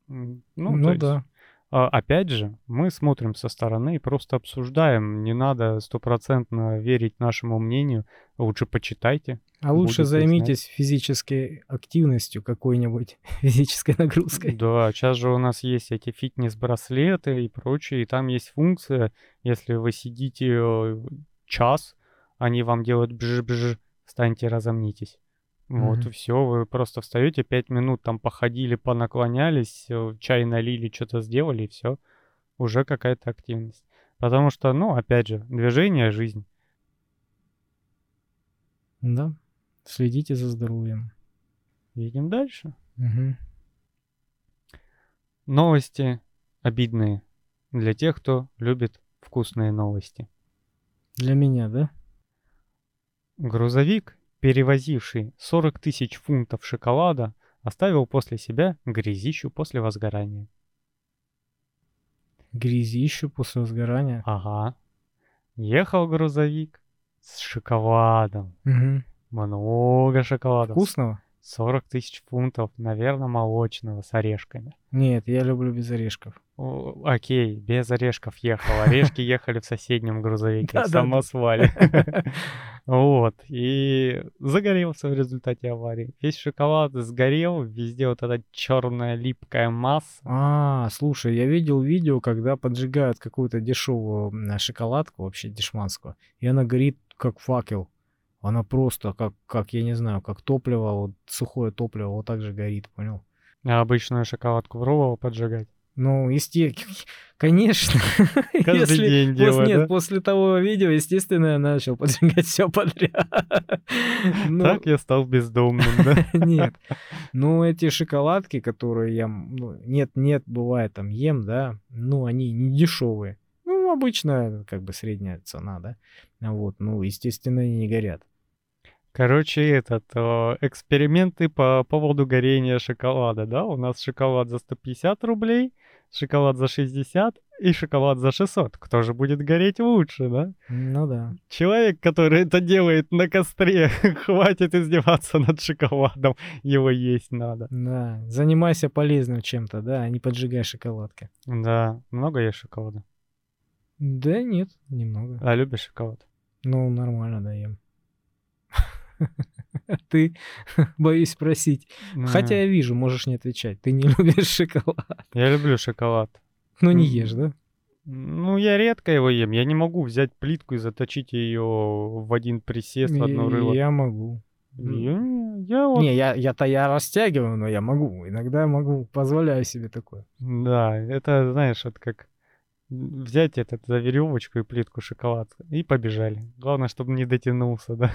Ну, Ну, есть, да. Опять же, мы смотрим со стороны и просто обсуждаем. Не надо стопроцентно верить нашему мнению. Лучше почитайте. А лучше Будете знать. займитесь физической активностью какой-нибудь, <laughs> физической нагрузкой. Да, сейчас же у нас есть эти фитнес-браслеты и прочее, и там есть функция, если вы сидите э, час, они вам делают бж-бж, встаньте, разомнитесь. Вот Мгм. и все, вы просто встаете, 5 минут там походили, понаклонялись, э, чай налили, что-то сделали, и все. Уже какая-то активность. Потому что, ну, опять же, движение— жизнь. Да. Следите за здоровьем. Едем дальше. Мгм. Новости обидные для тех, кто любит вкусные новости. Для меня, да? Грузовик, перевозивший 40 тысяч фунтов шоколада, оставил после себя грязищу после возгорания. Грязищу после сгорания. Ага. Ехал грузовик с шоколадом. Мгм. Много шоколада. Вкусного? 40 тысяч фунтов, наверное, молочного с орешками. Нет, я люблю без орешков. О, Окей, без орешков ехал. Орешки <laughs> ехали в соседнем грузовике, самосвале. <laughs> Вот. И загорелся в результате аварии. Весь шоколад сгорел, везде вот эта черная липкая масса. А, слушай, я видел видео, когда поджигают какую-то дешевую шоколадку, вообще дешманскую, и она горит как факел. Она просто как, как, я не знаю, как топливо, вот сухое топливо, вот так же горит, понял? А обычную шоколадку пробовал поджигать? Ну, естественно, <laughs> конечно. <laughs> Каждый Если день пос- делать, Нет, да? после того видео, естественно, я начал поджигать все подряд. <laughs> Ну, Так я стал бездомным, да? Нет. Ну, эти шоколадки, которые я... ну, нет, нет, бывает, там ем, да, ну, они не дешевые. Ну, обычная, как бы, средняя цена, да. Вот, ну, естественно, они не горят. Короче, этот, э, эксперименты по поводу горения шоколада, да? У нас шоколад за 150 рублей, шоколад за 60 и шоколад за 600. Кто же будет гореть лучше, да? Ну да. Человек, который это делает на костре, <laughs> хватит издеваться над шоколадом, его есть надо. Да. Занимайся полезным чем-то, да, а не поджигай шоколадки. Да, много ешь шоколада. Да нет, немного. А любишь шоколад? Ну, нормально, да, ем. <laughs> Ты, <laughs> боюсь спросить. Хотя Ну, я вижу, можешь не отвечать. Ты не <laughs> любишь шоколад. Я люблю шоколад. Ну, не ешь, да? Ну, я редко его ем. Я не могу взять плитку и заточить ее в один присест, в одно рыло. Я могу. Я, я вот, Не, я, я-то я растягиваю, но я могу. Иногда могу, позволяю себе такое. да, это, знаешь, вот как взять этот за веревочку и плитку шоколад и побежали. Главное, чтобы не дотянулся, да.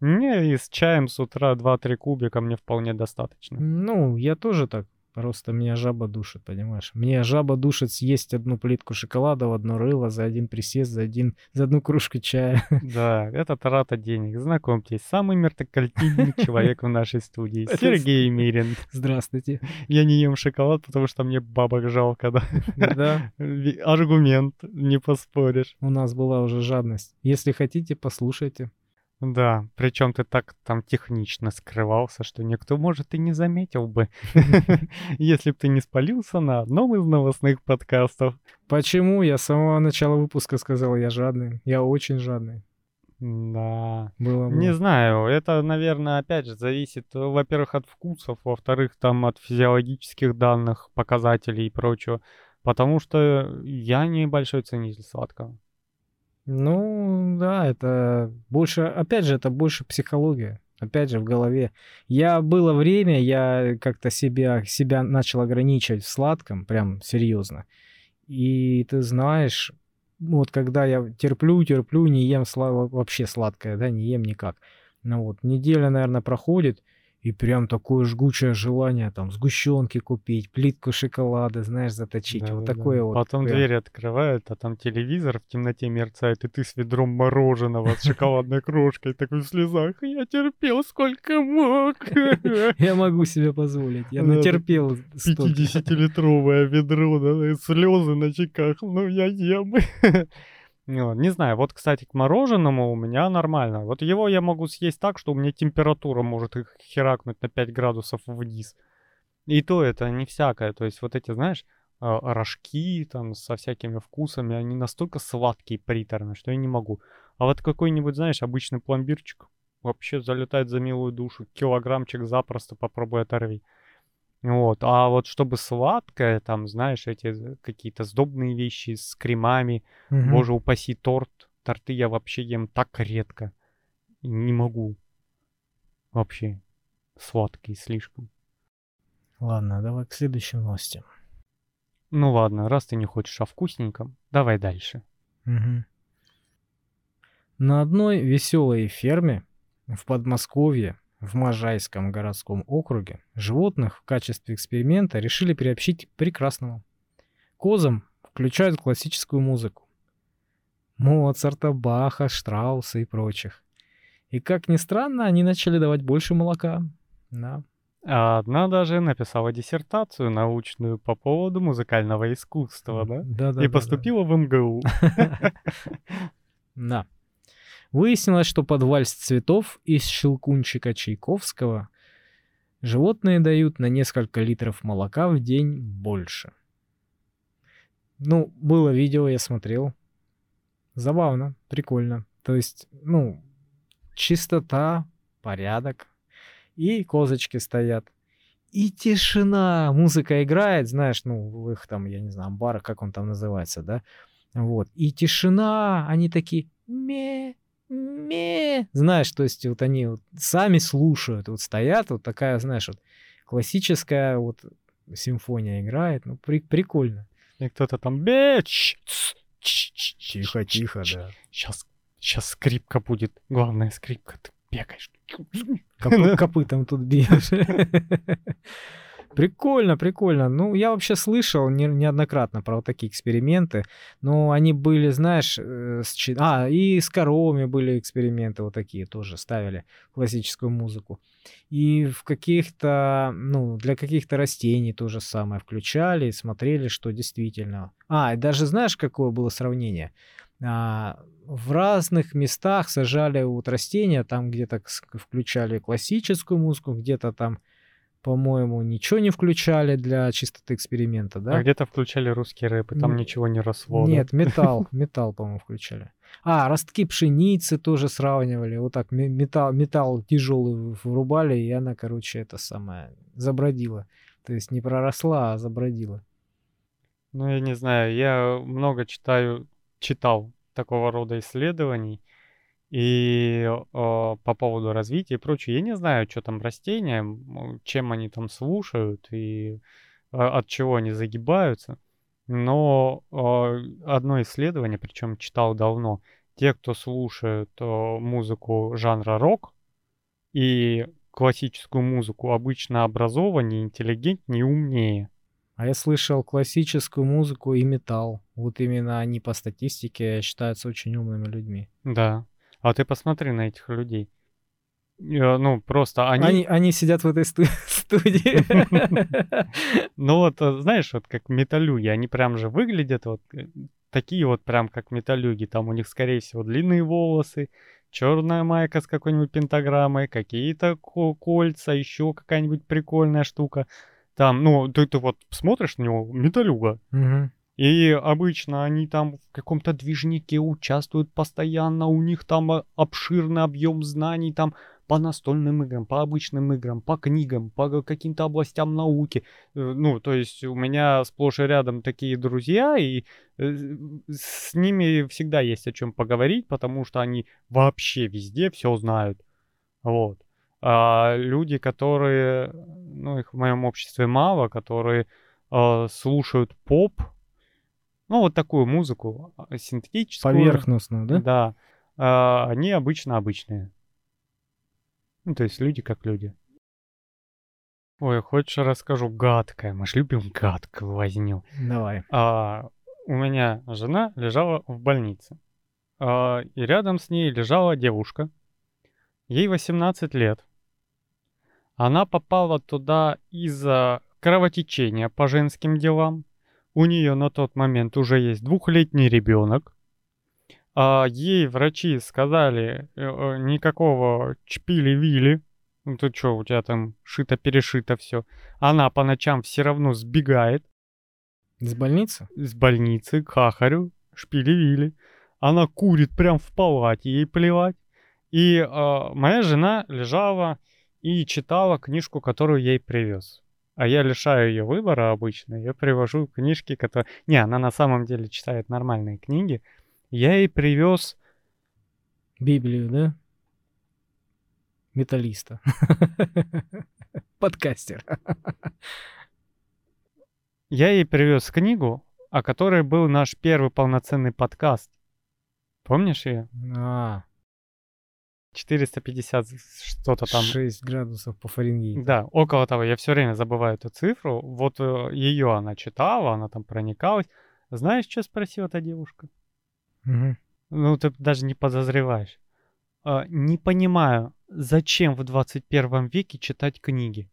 Не, и с чаем с утра 2-3 кубика мне вполне достаточно. Ну, я тоже так. Просто меня жаба душит, понимаешь? Мне жаба душит съесть одну плитку шоколада в одно рыло за один присест, за, один, за одну кружку чая. <laughs> Да, это трата денег. Знакомьтесь, самый мертвокартинный <laughs> человек в нашей студии. Сергей Мирин. Здравствуйте. Я не ем шоколад, потому что мне бабок жалко, да. Да, <laughs> Аргумент, не поспоришь. у нас была уже жадность. Если хотите, послушайте. Да, причем ты так там технично скрывался, что никто, может, и не заметил бы, <laughs> <laughs> если бы ты не спалился на одном из новостных подкастов. Почему? Я с самого начала выпуска сказал, я жадный. Я очень жадный. Да. Было, Не было. знаю, это, наверное, опять же зависит, во-первых, от вкусов, во-вторых, там от физиологических данных, показателей и прочего. Потому что я небольшой ценитель сладкого. Ну, да, это больше, опять же, это больше психология. Опять же, в голове. Я было время, я как-то себя, себя начал ограничивать в сладком, прям серьезно. И ты знаешь, вот когда я терплю, терплю, не ем сла- вообще сладкое, да, не ем никак. Ну вот, неделя, наверное, проходит, и прям такое жгучее желание там сгущенки купить, плитку шоколада, знаешь, заточить. вот Да-да-да. такое вот. Потом прям. двери открывают, а там телевизор в темноте мерцает, и ты с ведром мороженого с шоколадной крошкой такой в слезах. Я терпел сколько мог. <laughs> Я могу себе позволить. Я Да, да. натерпел столько. 50-литровое ведро, да, слезы на щеках, ну я ем. <laughs> Не знаю, вот, кстати, к мороженому у меня нормально. Вот его я могу съесть так, что у меня температура может их херакнуть на 5 градусов вниз. И то это не всякое. То есть вот эти, знаешь, а, рожки там со всякими вкусами, они настолько сладкие, приторные, что я не могу. А вот какой-нибудь, знаешь, обычный пломбирчик вообще залетает за милую душу. Килограммчик запросто попробуй оторви. Вот, а вот чтобы сладкое, там, знаешь, эти какие-то сдобные вещи с кремами, Мгм. боже упаси, торт, торты я вообще ем так редко. Не могу. вообще сладкий слишком. Ладно, давай к следующим новостям. Ну ладно, раз ты не хочешь о вкусненьком, давай дальше. Угу. На одной веселой ферме в Подмосковье, в Можайском городском округе, животных в качестве эксперимента решили приобщить к прекрасному. Козам включают классическую музыку. Моцарта, Баха, Штрауса и прочих. И как ни странно, они начали давать больше молока. Да. А одна даже написала диссертацию научную по поводу музыкального искусства, да? Да, да. И поступила в МГУ. <laughs> Да. Выяснилось, что под вальс цветов из щелкунчика Чайковского животные дают на несколько литров молока в день больше. Ну, было видео, я смотрел. Забавно, прикольно. То есть, ну, чистота, порядок. И козочки стоят. И тишина. Музыка играет, знаешь, ну, в их там, я не знаю, бар, как он там называется, да? Вот. И тишина. Они такие ме, ме. Знаешь, то есть вот они вот сами слушают, вот стоят, вот такая, знаешь, вот классическая вот симфония играет. Ну, при, прикольно. И кто-то там беч. Тихо, тихо, да. Сейчас, сейчас скрипка будет. Главная скрипка. Ты бегаешь. Коп- копытом тут бьешь. <laughs> <laughs> Прикольно, прикольно. Ну, я вообще слышал не, неоднократно про вот такие эксперименты. Но они были, знаешь, э, с, а, и с коровами были эксперименты вот такие тоже, ставили классическую музыку. И в каких-то, ну, для каких-то растений то же самое включали и смотрели, что действительно. А, и даже знаешь, какое было сравнение? А, в разных местах сажали вот растения, там где-то включали классическую музыку, где-то там, по-моему, ничего не включали для чистоты эксперимента, да? А где-то включали русский рэп, и там М, ничего не росло. да? Нет, металл, <laughs> металл, по-моему, включали. А, ростки пшеницы тоже сравнивали. Вот так ме- металл, металл тяжелый врубали, и она, короче, это самое, забродила. То есть не проросла, а забродила. Ну, я не знаю, я много читаю, читал такого рода исследований, и э, по поводу развития и прочее, я не знаю, что там растения, чем они там слушают и э, от чего они загибаются. Но э, одно исследование, причем читал давно, те, кто слушают э, музыку жанра рок и классическую музыку, обычно образованнее, интеллигентнее и умнее. А я слышал классическую музыку и металл. Вот именно они по статистике считаются очень умными людьми. Да. А ты посмотри на этих людей. Э, Ну, просто они... Они, они сидят в этой сту- <laughs> студии. <laughs> Ну вот, э, знаешь, вот как металюги, они прям же выглядят вот э, такие вот прям как металюги. Там у них, скорее всего, длинные волосы, черная майка с какой-нибудь пентаграммой, какие-то ко- кольца, еще какая-нибудь прикольная штука. Там, ну, ты, ты вот смотришь на него, металюга. Мгм. И обычно они там в каком-то движнике участвуют постоянно, у них там э, обширный объем знаний там по настольным играм, по обычным играм, по книгам, по каким-то областям науки. Э, Ну, то есть у меня сплошь и рядом такие друзья, и э, с ними всегда есть о чем поговорить, потому что они вообще везде все знают. Вот. А люди, которые, ну, их в моем обществе мало, которые э, слушают поп, ну, вот такую музыку а, синтетическую. Поверхностную, да? Да. а, они обычно обычные. Ну, то есть люди как люди. Ой, хочешь расскажу гадкое? Мы ж любим гадкую возню. Давай. А, у меня жена лежала в больнице. А, и рядом с ней лежала девушка. Ей 18 лет. Она попала туда из-за кровотечения по женским делам. У нее на тот момент уже есть двухлетний ребенок. А ей врачи сказали, э, э, никакого чпили-вили. Ну ты что, у тебя там шито-перешито все. Она по ночам все равно сбегает Из больницы? с больницы к хахарю, шпили-вили. Она курит прям в палате, ей плевать. И а, моя жена лежала и читала книжку, которую ей привез. А я лишаю ее выбора обычно. Я привожу книжки, которые... Не, она на самом деле читает нормальные книги. Я ей привез... Библию, да? металлиста. <laughs> Подкастер. Я ей привез книгу, о которой был наш первый полноценный подкаст. Помнишь ее? А, 450 что-то там. 6 градусов по Фаренгейту. Да, около того. Я все время забываю эту цифру. Вот ее она читала, она там проникалась. Знаешь, что спросила эта девушка? Мгм. Ну, ты даже не подозреваешь. А, не понимаю, зачем в 21 веке читать книги?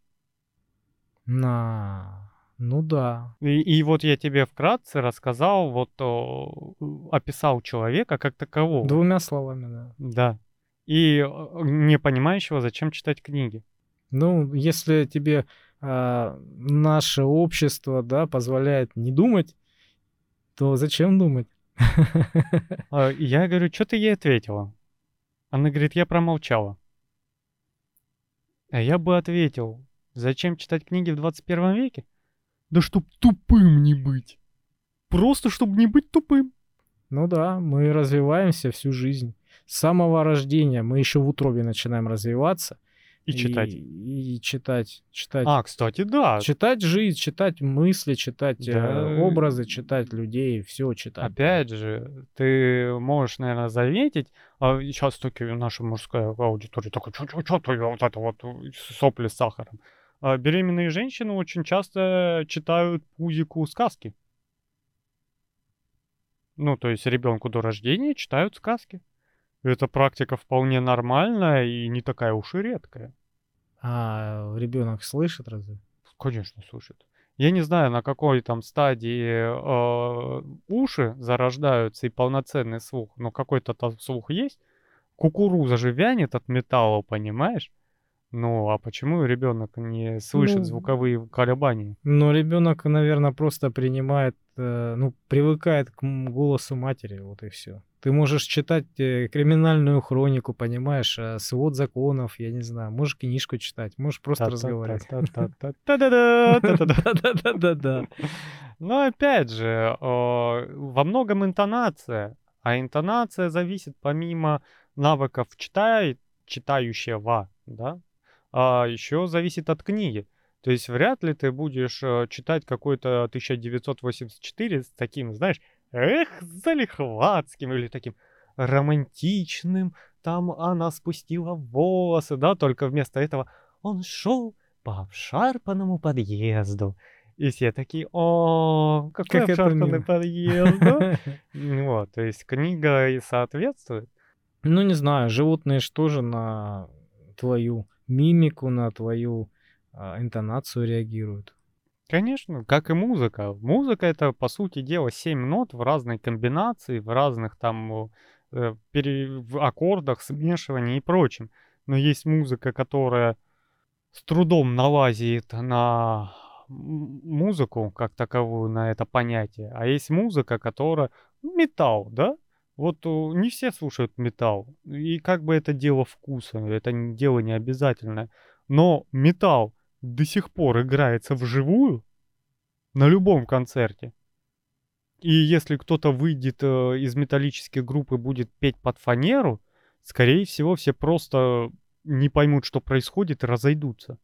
На, ну да. И, и вот я тебе вкратце рассказал, вот о, описал человека как такового. Двумя словами, да. Да. И э, не понимающего, зачем читать книги. Ну, если тебе а, наше общество, да, позволяет не думать, то зачем думать? <laughs> А, я говорю, что ты ей ответила? Она говорит, я промолчала. А я бы ответил, зачем читать книги в 21 веке? Да чтоб тупым не быть. Просто чтобы не быть тупым. Ну да, мы развиваемся всю жизнь. С самого рождения мы еще в утробе начинаем развиваться. И читать. И, и читать, читать. А, кстати, да. Читать жизнь, читать мысли, читать э, Да. образы, читать людей, все читать. Опять же, ты можешь, наверное, заметить, а сейчас таки наша мужская аудитория такая, что ты вот это вот сопли с сахаром. А беременные женщины очень часто читают пузику сказки. Ну, то есть ребенку до рождения читают сказки. Эта практика вполне нормальная и не такая уж и редкая. А ребенок слышит разве? Конечно, слушает. Я не знаю, на какой там стадии э, уши зарождаются и полноценный слух, но какой-то там слух есть. Кукуруза же вянет от металла, понимаешь? Ну, а почему ребенок не слышит ну, звуковые колебания? Ну, ребенок, наверное, просто принимает, э, ну, привыкает к голосу матери, вот и все. Ты можешь читать э, криминальную хронику, понимаешь, э, свод законов, я не знаю, можешь книжку читать, можешь просто разговаривать. <laughs> Да-да-да. Но ну, опять же, а, во многом интонация, а интонация зависит помимо навыков читает, читающего, да, а еще зависит от книги. То есть вряд ли ты будешь э, читать какой-то 1984 с таким, знаешь, эх, залихватским или таким романтичным, там она спустила волосы, да, только вместо этого он шел по обшарпанному подъезду. И все такие, о, какой Как обшарпанный мило». подъезд, да?» <laughs> Вот, то есть книга и соответствует. Ну, не знаю, животные же тоже на твою мимику, на твою а, интонацию реагируют. Конечно, как и музыка. Музыка это, по сути дела, 7 нот в разной комбинации, в разных там э, пере- в аккордах, смешивании и прочем. Но есть музыка, которая с трудом налазит на музыку как таковую, на это понятие. А есть музыка, которая ну, металл, да? Вот э, не все слушают металл. И как бы это дело вкуса, это дело не обязательное. Но металл до сих пор играется вживую на любом концерте. И если кто-то выйдет э, из металлической группы и будет петь под фанеру, скорее всего, все просто не поймут, что происходит, и разойдутся.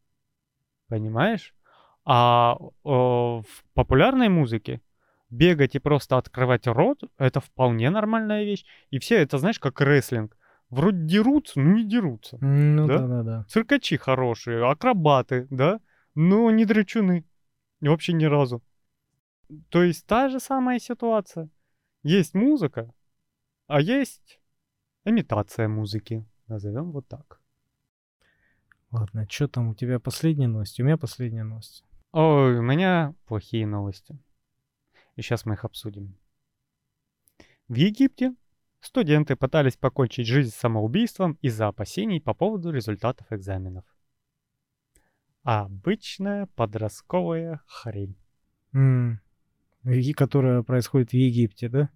Понимаешь? А э, в популярной музыке бегать и просто открывать рот это вполне нормальная вещь. И все это, знаешь, как рестлинг. Вроде дерутся, но не дерутся. Ну Да? да, да, да. Циркачи хорошие, акробаты, да, но не драчуны. Вообще ни разу. То есть та же самая ситуация. Есть музыка, а есть имитация музыки. Назовем вот так. Ладно, что там у тебя последняя новость? У меня последняя новость. Ой, у меня плохие новости. И сейчас мы их обсудим. В Египте студенты пытались покончить жизнь самоубийством из-за опасений по поводу результатов экзаменов. Обычная подростковая хрень. И которая происходит в Египте, да?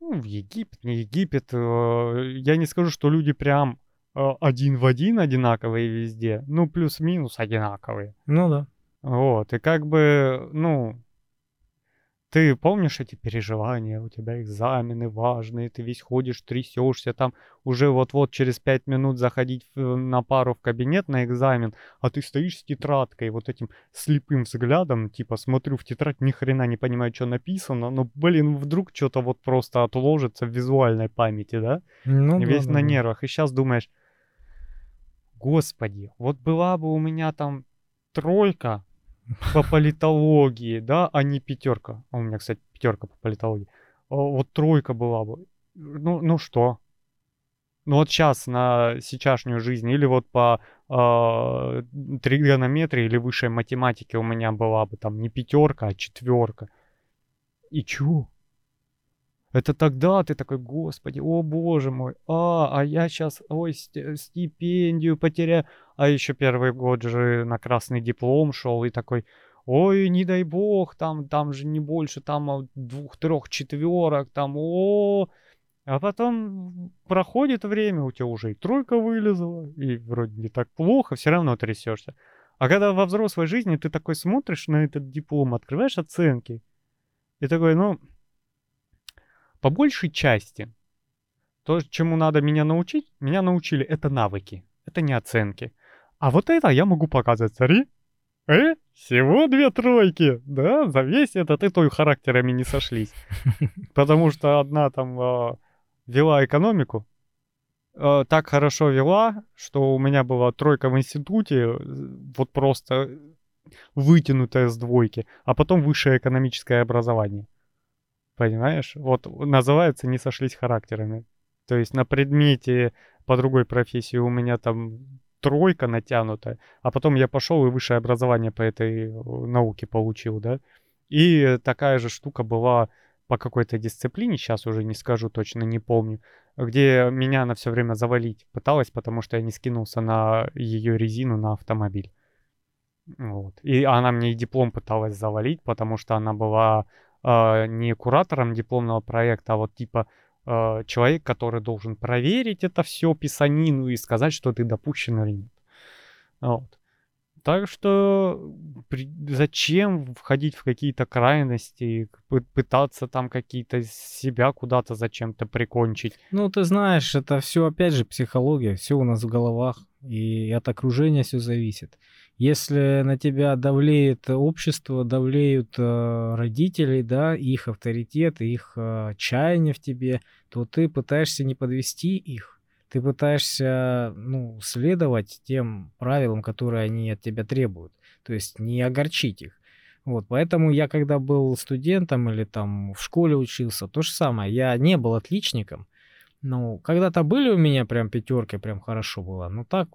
Ну, в Египет, не Египет. э, Я не скажу, что люди прям э, один в один одинаковые везде. Ну, плюс-минус одинаковые. Ну да. Вот, и как бы, ну, ты помнишь эти переживания, у тебя экзамены важные, ты весь ходишь, трясешься, там уже вот-вот через пять минут заходить на пару в кабинет на экзамен, а ты стоишь с тетрадкой, вот этим слепым взглядом, типа смотрю в тетрадь, ни хрена не понимаю, что написано, но, блин, вдруг что-то вот просто отложится в визуальной памяти, да? Ну, весь да, на да. нервах. И сейчас думаешь, господи, вот была бы у меня там тройка, по политологии, да, а не пятерка. А у меня, кстати, пятерка по политологии. Вот тройка была бы. Ну, ну что? Ну вот сейчас на сейчасшнюю жизнь или вот по э, тригонометрии или высшей математике у меня была бы там не пятерка, а четверка. И чё? Это тогда ты такой, господи, о боже мой, а, а я сейчас, ой, стипендию потеряю. А еще первый год же на красный диплом шел и такой, ой, не дай бог, там, там же не больше, там двух-трех четверок, там, о, а потом проходит время, у тебя уже и тройка вылезла, и вроде не так плохо, все равно трясешься. А когда во взрослой жизни ты такой смотришь на этот диплом, открываешь оценки, и такой, ну, по большей части, то, чему надо меня научить, меня научили, это навыки, это не оценки. А вот это я могу показывать, смотри. Э, всего две тройки, да, за весь этот и той характерами не сошлись. Потому что одна там э, вела экономику, э, так хорошо вела, что у меня была тройка в институте, вот просто вытянутая с двойки, а потом высшее экономическое образование. Понимаешь? Вот называется «не сошлись характерами». То есть на предмете по другой профессии у меня там тройка натянутая, а потом я пошел и высшее образование по этой э, науке получил, да. И такая же штука была по какой-то дисциплине, сейчас уже не скажу точно, не помню, где меня на все время завалить пыталась, потому что я не скинулся на ее резину на автомобиль. Вот. И она мне и диплом пыталась завалить, потому что она была э, не куратором дипломного проекта, а вот типа э, человек, который должен проверить это все, писанину и сказать, что ты допущен или нет. Вот. Так что при, зачем входить в какие-то крайности, пытаться там какие-то себя куда-то зачем-то прикончить? Ну, ты знаешь, это все опять же психология, все у нас в головах, и от окружения все зависит. Если на тебя давлеет общество, давлеют э, родители, да, их авторитет, их э, чаяние в тебе, то ты пытаешься не подвести их. Ты пытаешься, ну, следовать тем правилам, которые они от тебя требуют. То есть не огорчить их. Вот, поэтому я, когда был студентом или там в школе учился, то же самое. Я не был отличником, ну, когда-то были у меня прям пятерки, прям хорошо было. Но так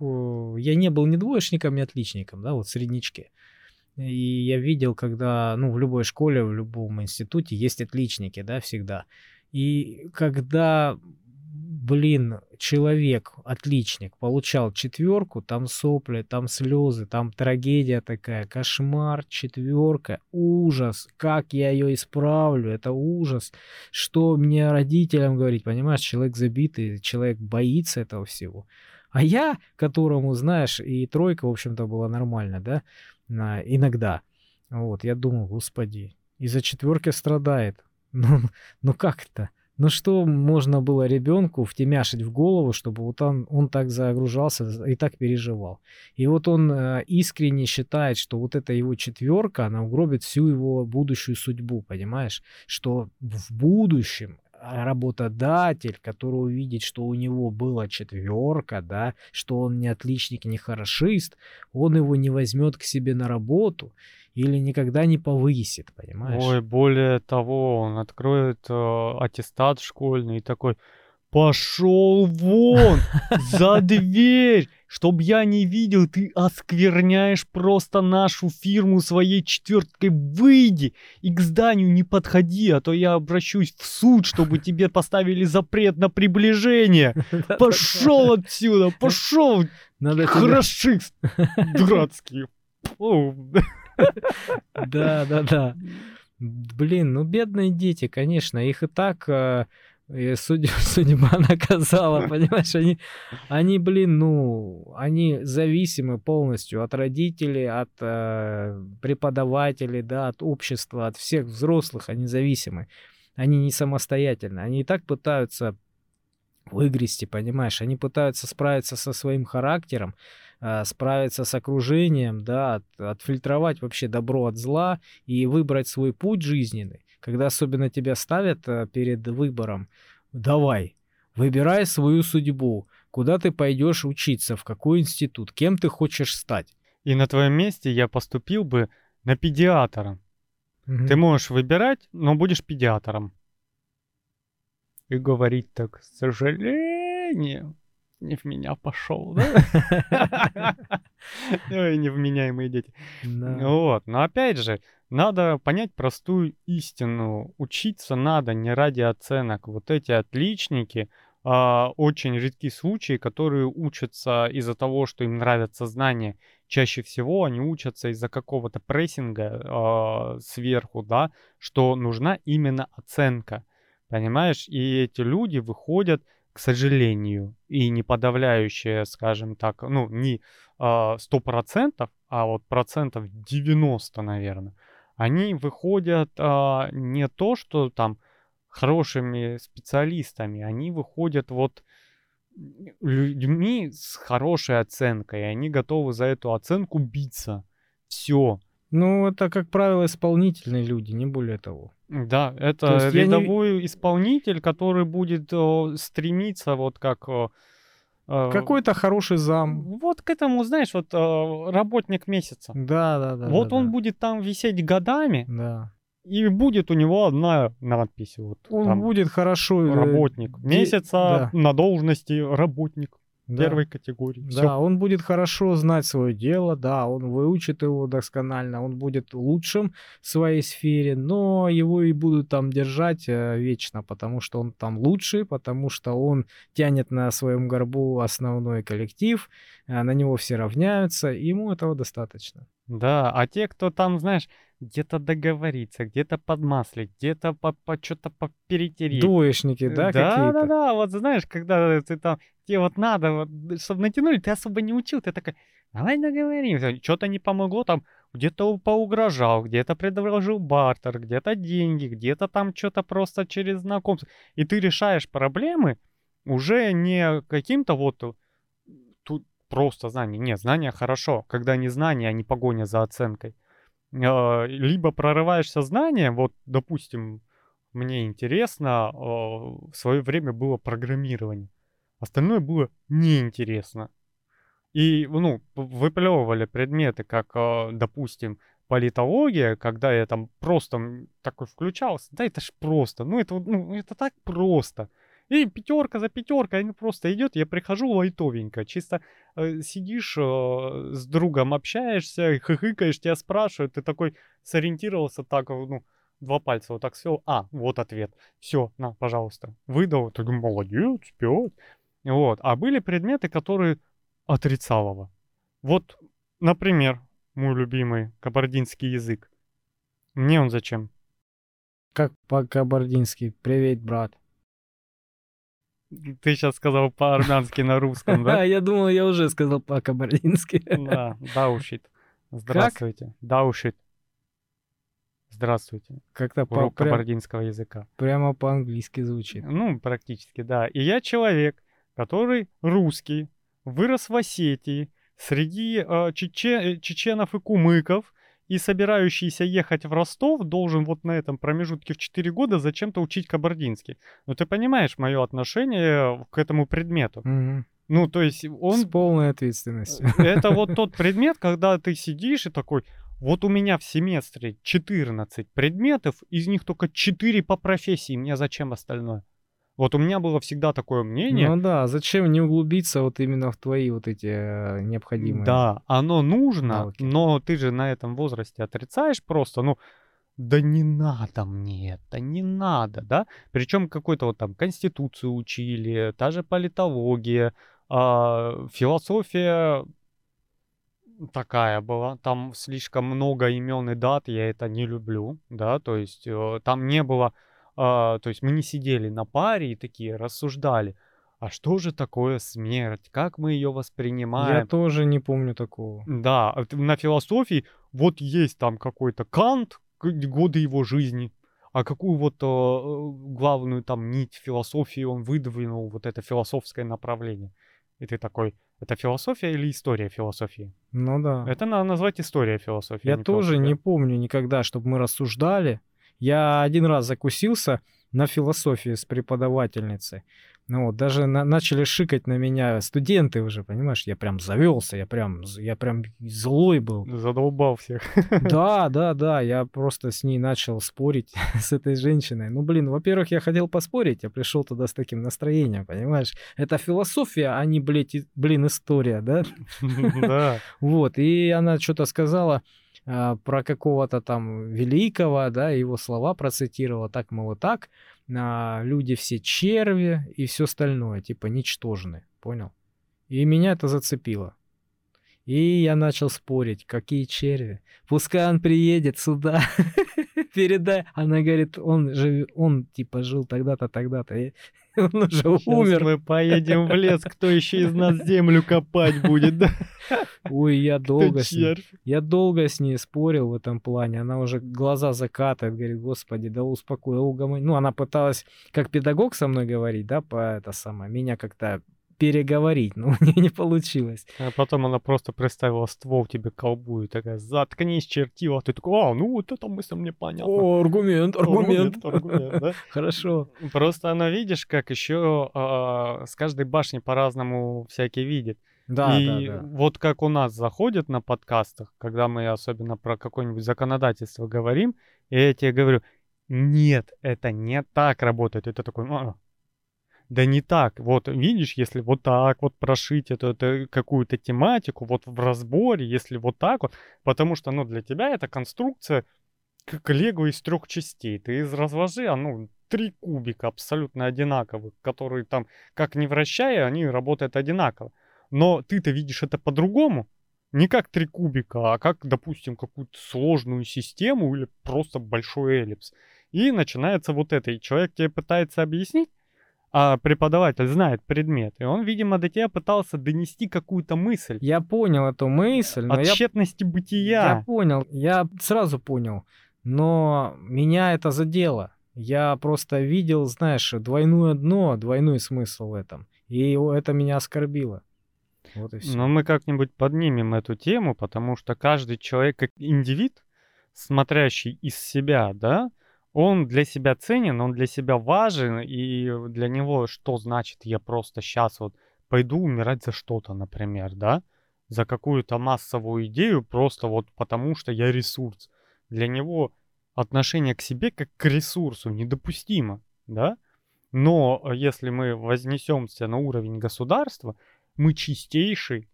я не был ни двоечником, ни отличником, да, вот среднички. И я видел, когда, ну, в любой школе, в любом институте есть отличники, да, всегда. И когда блин, человек, отличник, получал четверку, там сопли, там слезы, там трагедия такая, кошмар, четверка, ужас, как я ее исправлю, это ужас, что мне родителям говорить, понимаешь, человек забитый, человек боится этого всего. А я, которому, знаешь, и тройка, в общем-то, была нормально, да, иногда, вот, я думал, господи, из-за четверки страдает, <laughs> ну, ну как это? Ну что можно было ребенку втемяшить в голову, чтобы вот он, он так загружался и так переживал. И вот он э, искренне считает, что вот эта его четверка, она угробит всю его будущую судьбу, понимаешь? Что в будущем работодатель, который увидит, что у него была четверка, да, что он не отличник, не хорошист, он его не возьмет к себе на работу или никогда не повысит, понимаешь? Ой, более того, он откроет э, аттестат школьный и такой, пошел вон за <laughs> дверь, чтоб я не видел, ты оскверняешь просто нашу фирму своей четверткой, выйди и к зданию не подходи, а то я обращусь в суд, чтобы <laughs> тебе поставили запрет на приближение. <laughs> Пошел отсюда, пошел, хорошист дурацкий. Да, да, да. Блин, ну бедные дети, конечно, их и так э, И судьба, <laughs> судьба наказала, понимаешь, они, они, блин, ну, они зависимы полностью от родителей, от э, преподавателей, да, от общества, от всех взрослых, они зависимы. Они не самостоятельны. Они и так пытаются выгрести, понимаешь? Они пытаются справиться со своим характером, справиться с окружением, да, от, отфильтровать вообще добро от зла и выбрать свой путь жизненный. Когда особенно тебя ставят э, перед выбором, давай, выбирай свою судьбу, куда ты пойдешь учиться, в какой институт, кем ты хочешь стать. И на твоем месте я поступил бы на педиатра. Угу. Ты можешь выбирать, но будешь педиатром. И говорить так, к сожалению, не в меня пошел, да? <laughs> <laughs> Ой, невменяемые дети. Вот, но опять же, надо понять простую истину. Учиться надо не ради оценок. Вот эти отличники, а, очень редкие случаи, которые учатся из-за того, что им нравятся знания. Чаще всего они учатся из-за какого-то прессинга а, сверху, да, что нужна именно оценка. Понимаешь? И эти люди выходят, к сожалению, и не подавляющее, скажем так, ну, не а, сто процентов, а вот процентов 90, наверное, они выходят а, не то, что там хорошими специалистами, они выходят вот людьми с хорошей оценкой, и они готовы за эту оценку биться. Все. Ну, это, как правило, исполнительные люди, не более того. Да, это рядовой не... исполнитель, который будет о, стремиться вот как о, а, Какой-то хороший зам. Вот к этому, знаешь, вот работник месяца. Да, да, да. Вот да, он да. будет там висеть годами. Да. И будет у него одна надпись. Вот, он там, будет хорошо. Э, работник месяца да. на должности работник да. первой категории. Да, Всё. он будет хорошо знать свое дело, да, он выучит его досконально, он будет лучшим в своей сфере, но его и будут там держать э, вечно, потому что он там лучший, потому что он тянет на своем горбу основной коллектив, э, на него все равняются, и ему этого достаточно. Да, а те, кто там, знаешь, где-то договориться, где-то подмаслить, где-то по, по что-то поперетереть. Двоечники, да, да, какие-то? Да, да, вот знаешь, когда ты там, тебе вот надо, вот, чтобы натянули, ты особо не учил, ты такой, давай договоримся, что-то не помогло, там где-то поугрожал, где-то предложил бартер, где-то деньги, где-то там что-то просто через знакомство. И ты решаешь проблемы уже не каким-то вот тут просто знание. Нет, знания хорошо, когда не знания, а не погоня за оценкой. А, либо прорываешься знанием, вот, допустим, мне интересно, а, в свое время было программирование. Остальное было неинтересно. И, ну, выплевывали предметы, как, а, допустим, политология, когда я там просто такой включался, да это ж просто, ну это, ну, это так просто. И пятерка за пятеркой, они просто идет, я прихожу лайтовенько, чисто э, сидишь э, с другом, общаешься, хыхыкаешь, тебя спрашивают, ты такой сориентировался так, ну, два пальца вот так свел, а, вот ответ, все, на, пожалуйста, выдал, ты молодец, пять. Вот, а были предметы, которые отрицалово. Вот, например, мой любимый кабардинский язык. Мне он зачем? Как по-кабардински? Привет, брат. Ты сейчас сказал по-армянски на русском, да? <laughs> я думал, я уже сказал по-кабардински. Да, даушит. Здравствуйте. Даушит. Здравствуйте. Как-то по кабардинского языка. Прямо по-английски звучит. Ну, практически, да. И я человек, который русский, вырос в Осетии, среди э, чече, чеченов и кумыков, и собирающийся ехать в Ростов должен вот на этом промежутке в 4 года зачем-то учить кабардинский. Ну ты понимаешь мое отношение к этому предмету. Угу. Ну, то есть он... С полной ответственностью. Э, это <laughs> вот тот предмет, когда ты сидишь и такой, вот у меня в семестре 14 предметов, из них только 4 по профессии, мне зачем остальное? Вот у меня было всегда такое мнение. Ну да, зачем не углубиться вот именно в твои вот эти э, необходимые. Да, оно нужно, навыки. но ты же на этом возрасте отрицаешь просто, ну, да не надо мне это, не надо, да? Причем какой-то вот там конституцию учили, та же политология, э, философия такая была, там слишком много имен и дат, я это не люблю, да, то есть э, там не было а, то есть мы не сидели на паре и такие рассуждали, а что же такое смерть, как мы ее воспринимаем. Я тоже не помню такого. Да, а на философии вот есть там какой-то Кант, годы его жизни, а какую вот э, главную там нить философии он выдвинул, вот это философское направление. И ты такой, это философия или история философии? Ну да. Это надо назвать история философии. Я не тоже философия. не помню никогда, чтобы мы рассуждали. Я один раз закусился на философии с преподавательницей. Ну вот, даже на, начали шикать на меня студенты уже, понимаешь, я прям завелся, я прям, я прям злой был. Задолбал всех. <laughs> Да, да, да, я просто с ней начал спорить, <laughs> с этой женщиной. Ну, блин, во-первых, я хотел поспорить, я пришел туда с таким настроением, понимаешь? Это философия, а не, блядь, блин, история, да? <laughs> Да. Вот, и она что-то сказала, про какого-то там великого, да, его слова процитировала, так, мол, так, а, люди все черви и все остальное, типа ничтожны, понял? И меня это зацепило. И я начал спорить, какие черви. Пускай он приедет сюда, <laughs> передай. Она говорит, он же, он типа жил тогда-то, тогда-то. <laughs> Он уже Сейчас умер. мы поедем в лес, кто еще из нас землю копать будет, да? Ой, я долго с ней, я долго с ней спорил в этом плане. Она уже глаза закатывает, говорит, господи, да успокой, угомонь. Ну, она пыталась как педагог со мной говорить, да, по это самое, меня как-то переговорить, но <laughs> у нее не получилось. А потом она просто представила ствол тебе колбу и такая, заткнись, чертила. Ты такой, а, ну вот это мысль мне понятна. О, аргумент, аргумент. аргумент, да? <laughs> Хорошо. Просто она, видишь, как еще а, с каждой башни по-разному всякие видит. Да, и да, да. вот как у нас заходят на подкастах, когда мы особенно про какое-нибудь законодательство говорим, и я тебе говорю, нет, это не так работает. Это такой, а, да не так. Вот видишь, если вот так вот прошить эту, эту какую-то тематику, вот в разборе, если вот так вот, потому что, ну, для тебя эта конструкция как лего из трех частей. Ты из разложи, а ну, три кубика абсолютно одинаковых, которые там, как не вращая, они работают одинаково. Но ты-то видишь это по-другому. Не как три кубика, а как, допустим, какую-то сложную систему или просто большой эллипс. И начинается вот это. И человек тебе пытается объяснить, а преподаватель знает предмет, и он, видимо, до тебя пытался донести какую-то мысль. Я понял эту мысль. Но От я... тщетности бытия. Я понял, я сразу понял, но меня это задело. Я просто видел, знаешь, двойное дно, двойной смысл в этом. И это меня оскорбило. Вот и все. Но мы как-нибудь поднимем эту тему, потому что каждый человек как индивид, смотрящий из себя, да, он для себя ценен, он для себя важен, и для него что значит я просто сейчас вот пойду умирать за что-то, например, да, за какую-то массовую идею, просто вот потому что я ресурс. Для него отношение к себе как к ресурсу недопустимо, да? Но если мы вознесемся на уровень государства, мы чистейший э,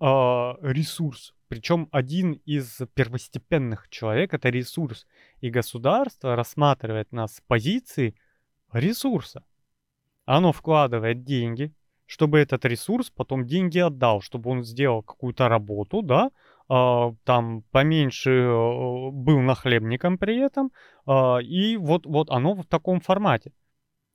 ресурс причем один из первостепенных человек — это ресурс. И государство рассматривает нас с позиции ресурса. Оно вкладывает деньги, чтобы этот ресурс потом деньги отдал, чтобы он сделал какую-то работу, да, э, там поменьше э, был нахлебником при этом, э, и вот, вот оно в таком формате.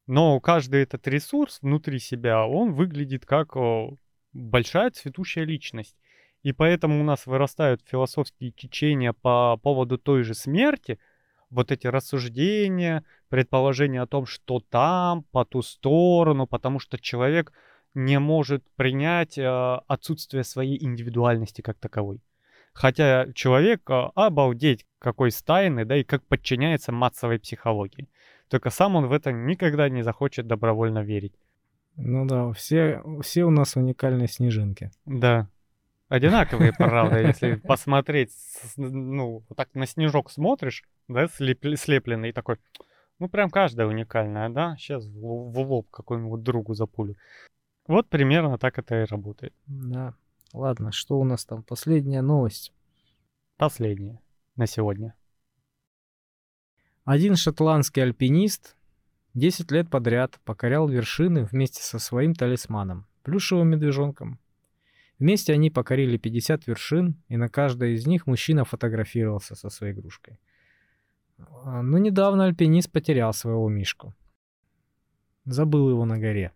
Но каждый этот ресурс внутри себя, он выглядит как э, большая цветущая личность. И поэтому у нас вырастают философские течения по поводу той же смерти, вот эти рассуждения, предположения о том, что там, по ту сторону, потому что человек не может принять э, отсутствие своей индивидуальности как таковой. Хотя человек, э, обалдеть, какой стайный, да, и как подчиняется массовой психологии. Только сам он в это никогда не захочет добровольно верить. Ну да, все, все у нас уникальные снежинки. Да, одинаковые, правда, если посмотреть, ну, вот так на снежок смотришь, да, слепленный, и такой, ну, прям каждая уникальная, да, сейчас в, в лоб какому-нибудь другу запулю. Вот примерно так это и работает. Да. Ладно, что у нас там? Последняя новость. Последняя на сегодня. Один шотландский альпинист 10 лет подряд покорял вершины вместе со своим талисманом, плюшевым медвежонком. Вместе они покорили 50 вершин, и на каждой из них мужчина фотографировался со своей игрушкой. А, Но недавно альпинист потерял своего Мишку. Забыл его на горе.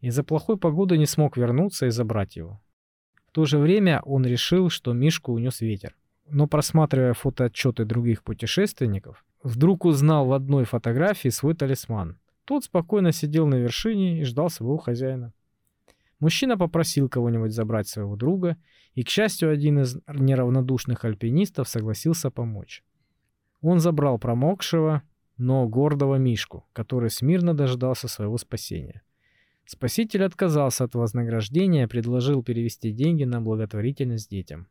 Из-за плохой погоды не смог вернуться и забрать его. В то же время он решил, что Мишку унес ветер. Но просматривая фотоотчеты других путешественников, вдруг узнал в одной фотографии свой талисман. Тот спокойно сидел на вершине и ждал своего хозяина. Мужчина попросил кого-нибудь забрать своего друга, и, к счастью, один из неравнодушных альпинистов согласился помочь. Он забрал промокшего, но гордого Мишку, который смирно дождался своего спасения. Спаситель отказался от вознаграждения и предложил перевести деньги на благотворительность детям.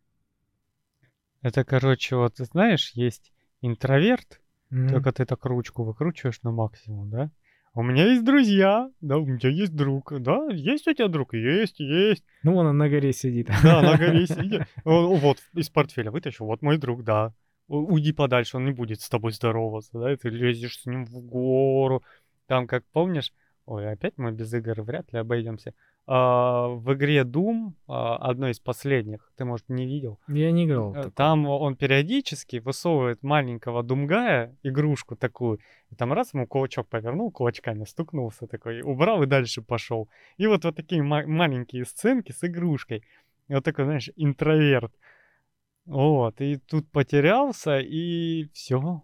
Это, короче, вот знаешь, есть интроверт, Мгм. только ты так ручку выкручиваешь на максимум, да? У меня есть друзья, да, у меня есть друг, да, есть у тебя друг? Есть, есть. Ну, он на горе сидит. Да, на горе <laughs> сидит. Вот, из портфеля вытащил, вот мой друг, да. Уйди подальше, он не будет с тобой здороваться, да, ты лезешь с ним в гору. Там, как помнишь, ой, опять мы без игр вряд ли обойдемся. А, в игре Doom, а, одной из последних, ты, может, не видел, Я не играл. Э. Там он периодически высовывает маленького думгая, игрушку такую, и там раз ему кулачок повернул, кулачками стукнулся такой, убрал и дальше пошел. И вот вот такие ма- маленькие сценки с игрушкой. И вот такой, знаешь, интроверт. Вот, и тут потерялся, и все.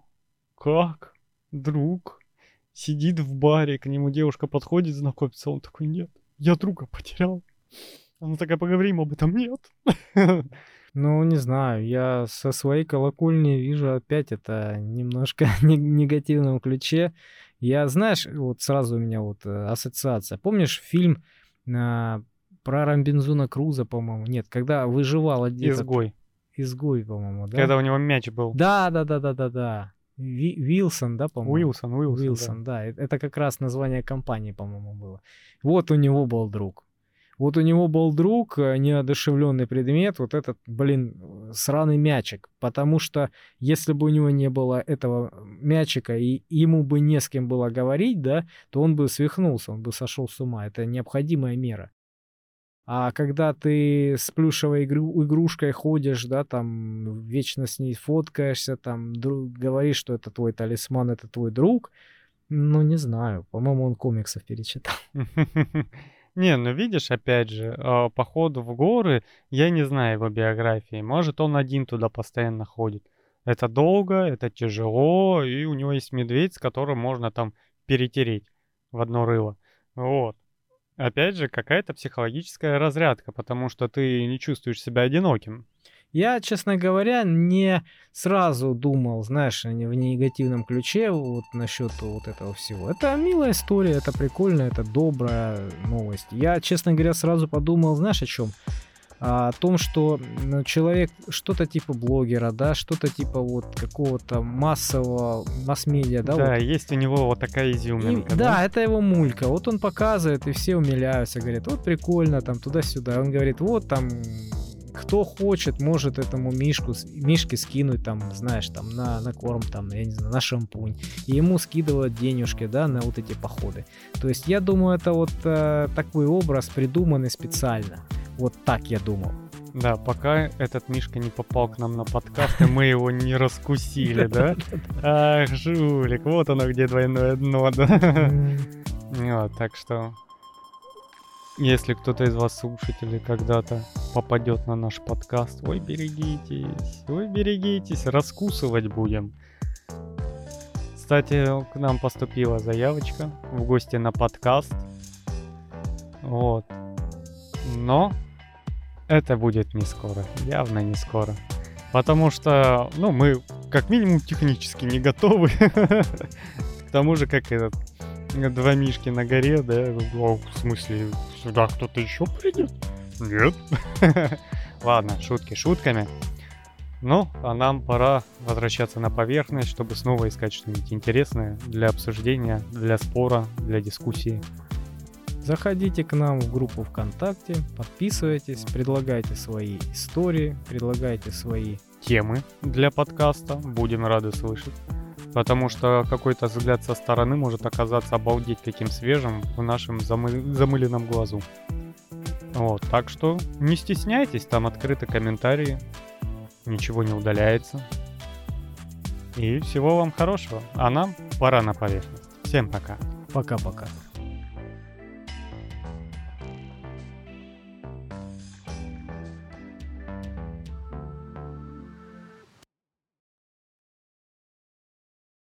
Как? Друг сидит в баре, к нему девушка подходит, знакомится, он такой, нет, я друга потерял. Она такая, поговорим об этом, нет. <laughs> Ну, не знаю, я со своей колокольни вижу опять это немножко <laughs> не- негативном ключе. Я, знаешь, вот сразу у меня вот э, ассоциация. Помнишь фильм а, про Рамбинзуна Круза, по-моему? Нет, когда выживал один этот Изгой. изгой, по-моему, да? Когда у него мяч был. Да, да, да, да, да, да. Ви- Вилсон, да, по-моему? Уилсон, Уилсон. Уилсон, да. э- Это как раз название компании, по-моему, было. Вот у него был друг. Вот у него был друг, э, неодушевленный предмет, вот этот, блин, э, сраный мячик. Потому что если бы у него не было этого мячика, и ему бы не с кем было говорить, да, то он бы свихнулся, он бы сошел с ума. Это необходимая мера. А когда ты с плюшевой игру- игрушкой ходишь, да, там вечно с ней фоткаешься, там дру- говоришь, что это твой талисман, это твой друг, ну не знаю, по-моему, он комиксов перечитал. <laughs> Не, ну видишь, опять же, а, походу в горы, я не знаю его биографии. Может, он один туда постоянно ходит. Это долго, это тяжело, и у него есть медведь, с которым можно там перетереть в одно рыло. Вот. Опять же, какая-то психологическая разрядка, потому что ты не чувствуешь себя одиноким. Я, честно говоря, не сразу думал, знаешь, в негативном ключе вот насчет вот этого всего. Это милая история, это прикольно, это добрая новость. Я, честно говоря, сразу подумал, знаешь, о чем? О том, что ну, человек что-то типа блогера, да, что-то типа вот какого-то массового масс-медиа, да, Да, вот есть у него вот такая И- изюминка. да, это его мулька. Вот он показывает, и все умиляются, говорят, вот прикольно, там туда-сюда. Он говорит, вот там кто хочет, может этому мишку, мишке скинуть, там, знаешь, там, на, на корм, там, я не знаю, на шампунь. И ему скидывают денежки, да, на вот эти походы. То есть я думаю, это вот э, такой образ придуманный специально. Вот так я думал. Да, пока этот Мишка не попал к нам на подкаст, и мы его не раскусили, <laughs> да? Ах, жулик, вот оно где двойное дно, да? М, Вот, так что, если кто-то из вас, слушателей, когда-то попадет на наш подкаст, ой, берегитесь, ой, берегитесь, раскусывать будем. Кстати, к нам поступила заявочка в гости на подкаст. Вот. Но это будет не скоро, явно не скоро. Потому что, ну, мы как минимум технически не готовы к тому же, как этот два мишки на горе, да? О, в смысле, сюда кто-то еще придет? Нет. Ладно, шутки шутками. Ну, а нам пора возвращаться на поверхность, чтобы снова искать что-нибудь интересное для обсуждения, для спора, для дискуссии. Заходите к нам в группу ВКонтакте, подписывайтесь, предлагайте свои истории, предлагайте свои Темы для подкаста будем рады слышать. Потому что какой-то взгляд со стороны может оказаться обалдеть каким свежим в нашем замы- замыленном глазу. Вот, так что не стесняйтесь, там открыты комментарии, ничего не удаляется. И всего вам хорошего. А нам пора на поверхность. Всем пока. Пока-пока.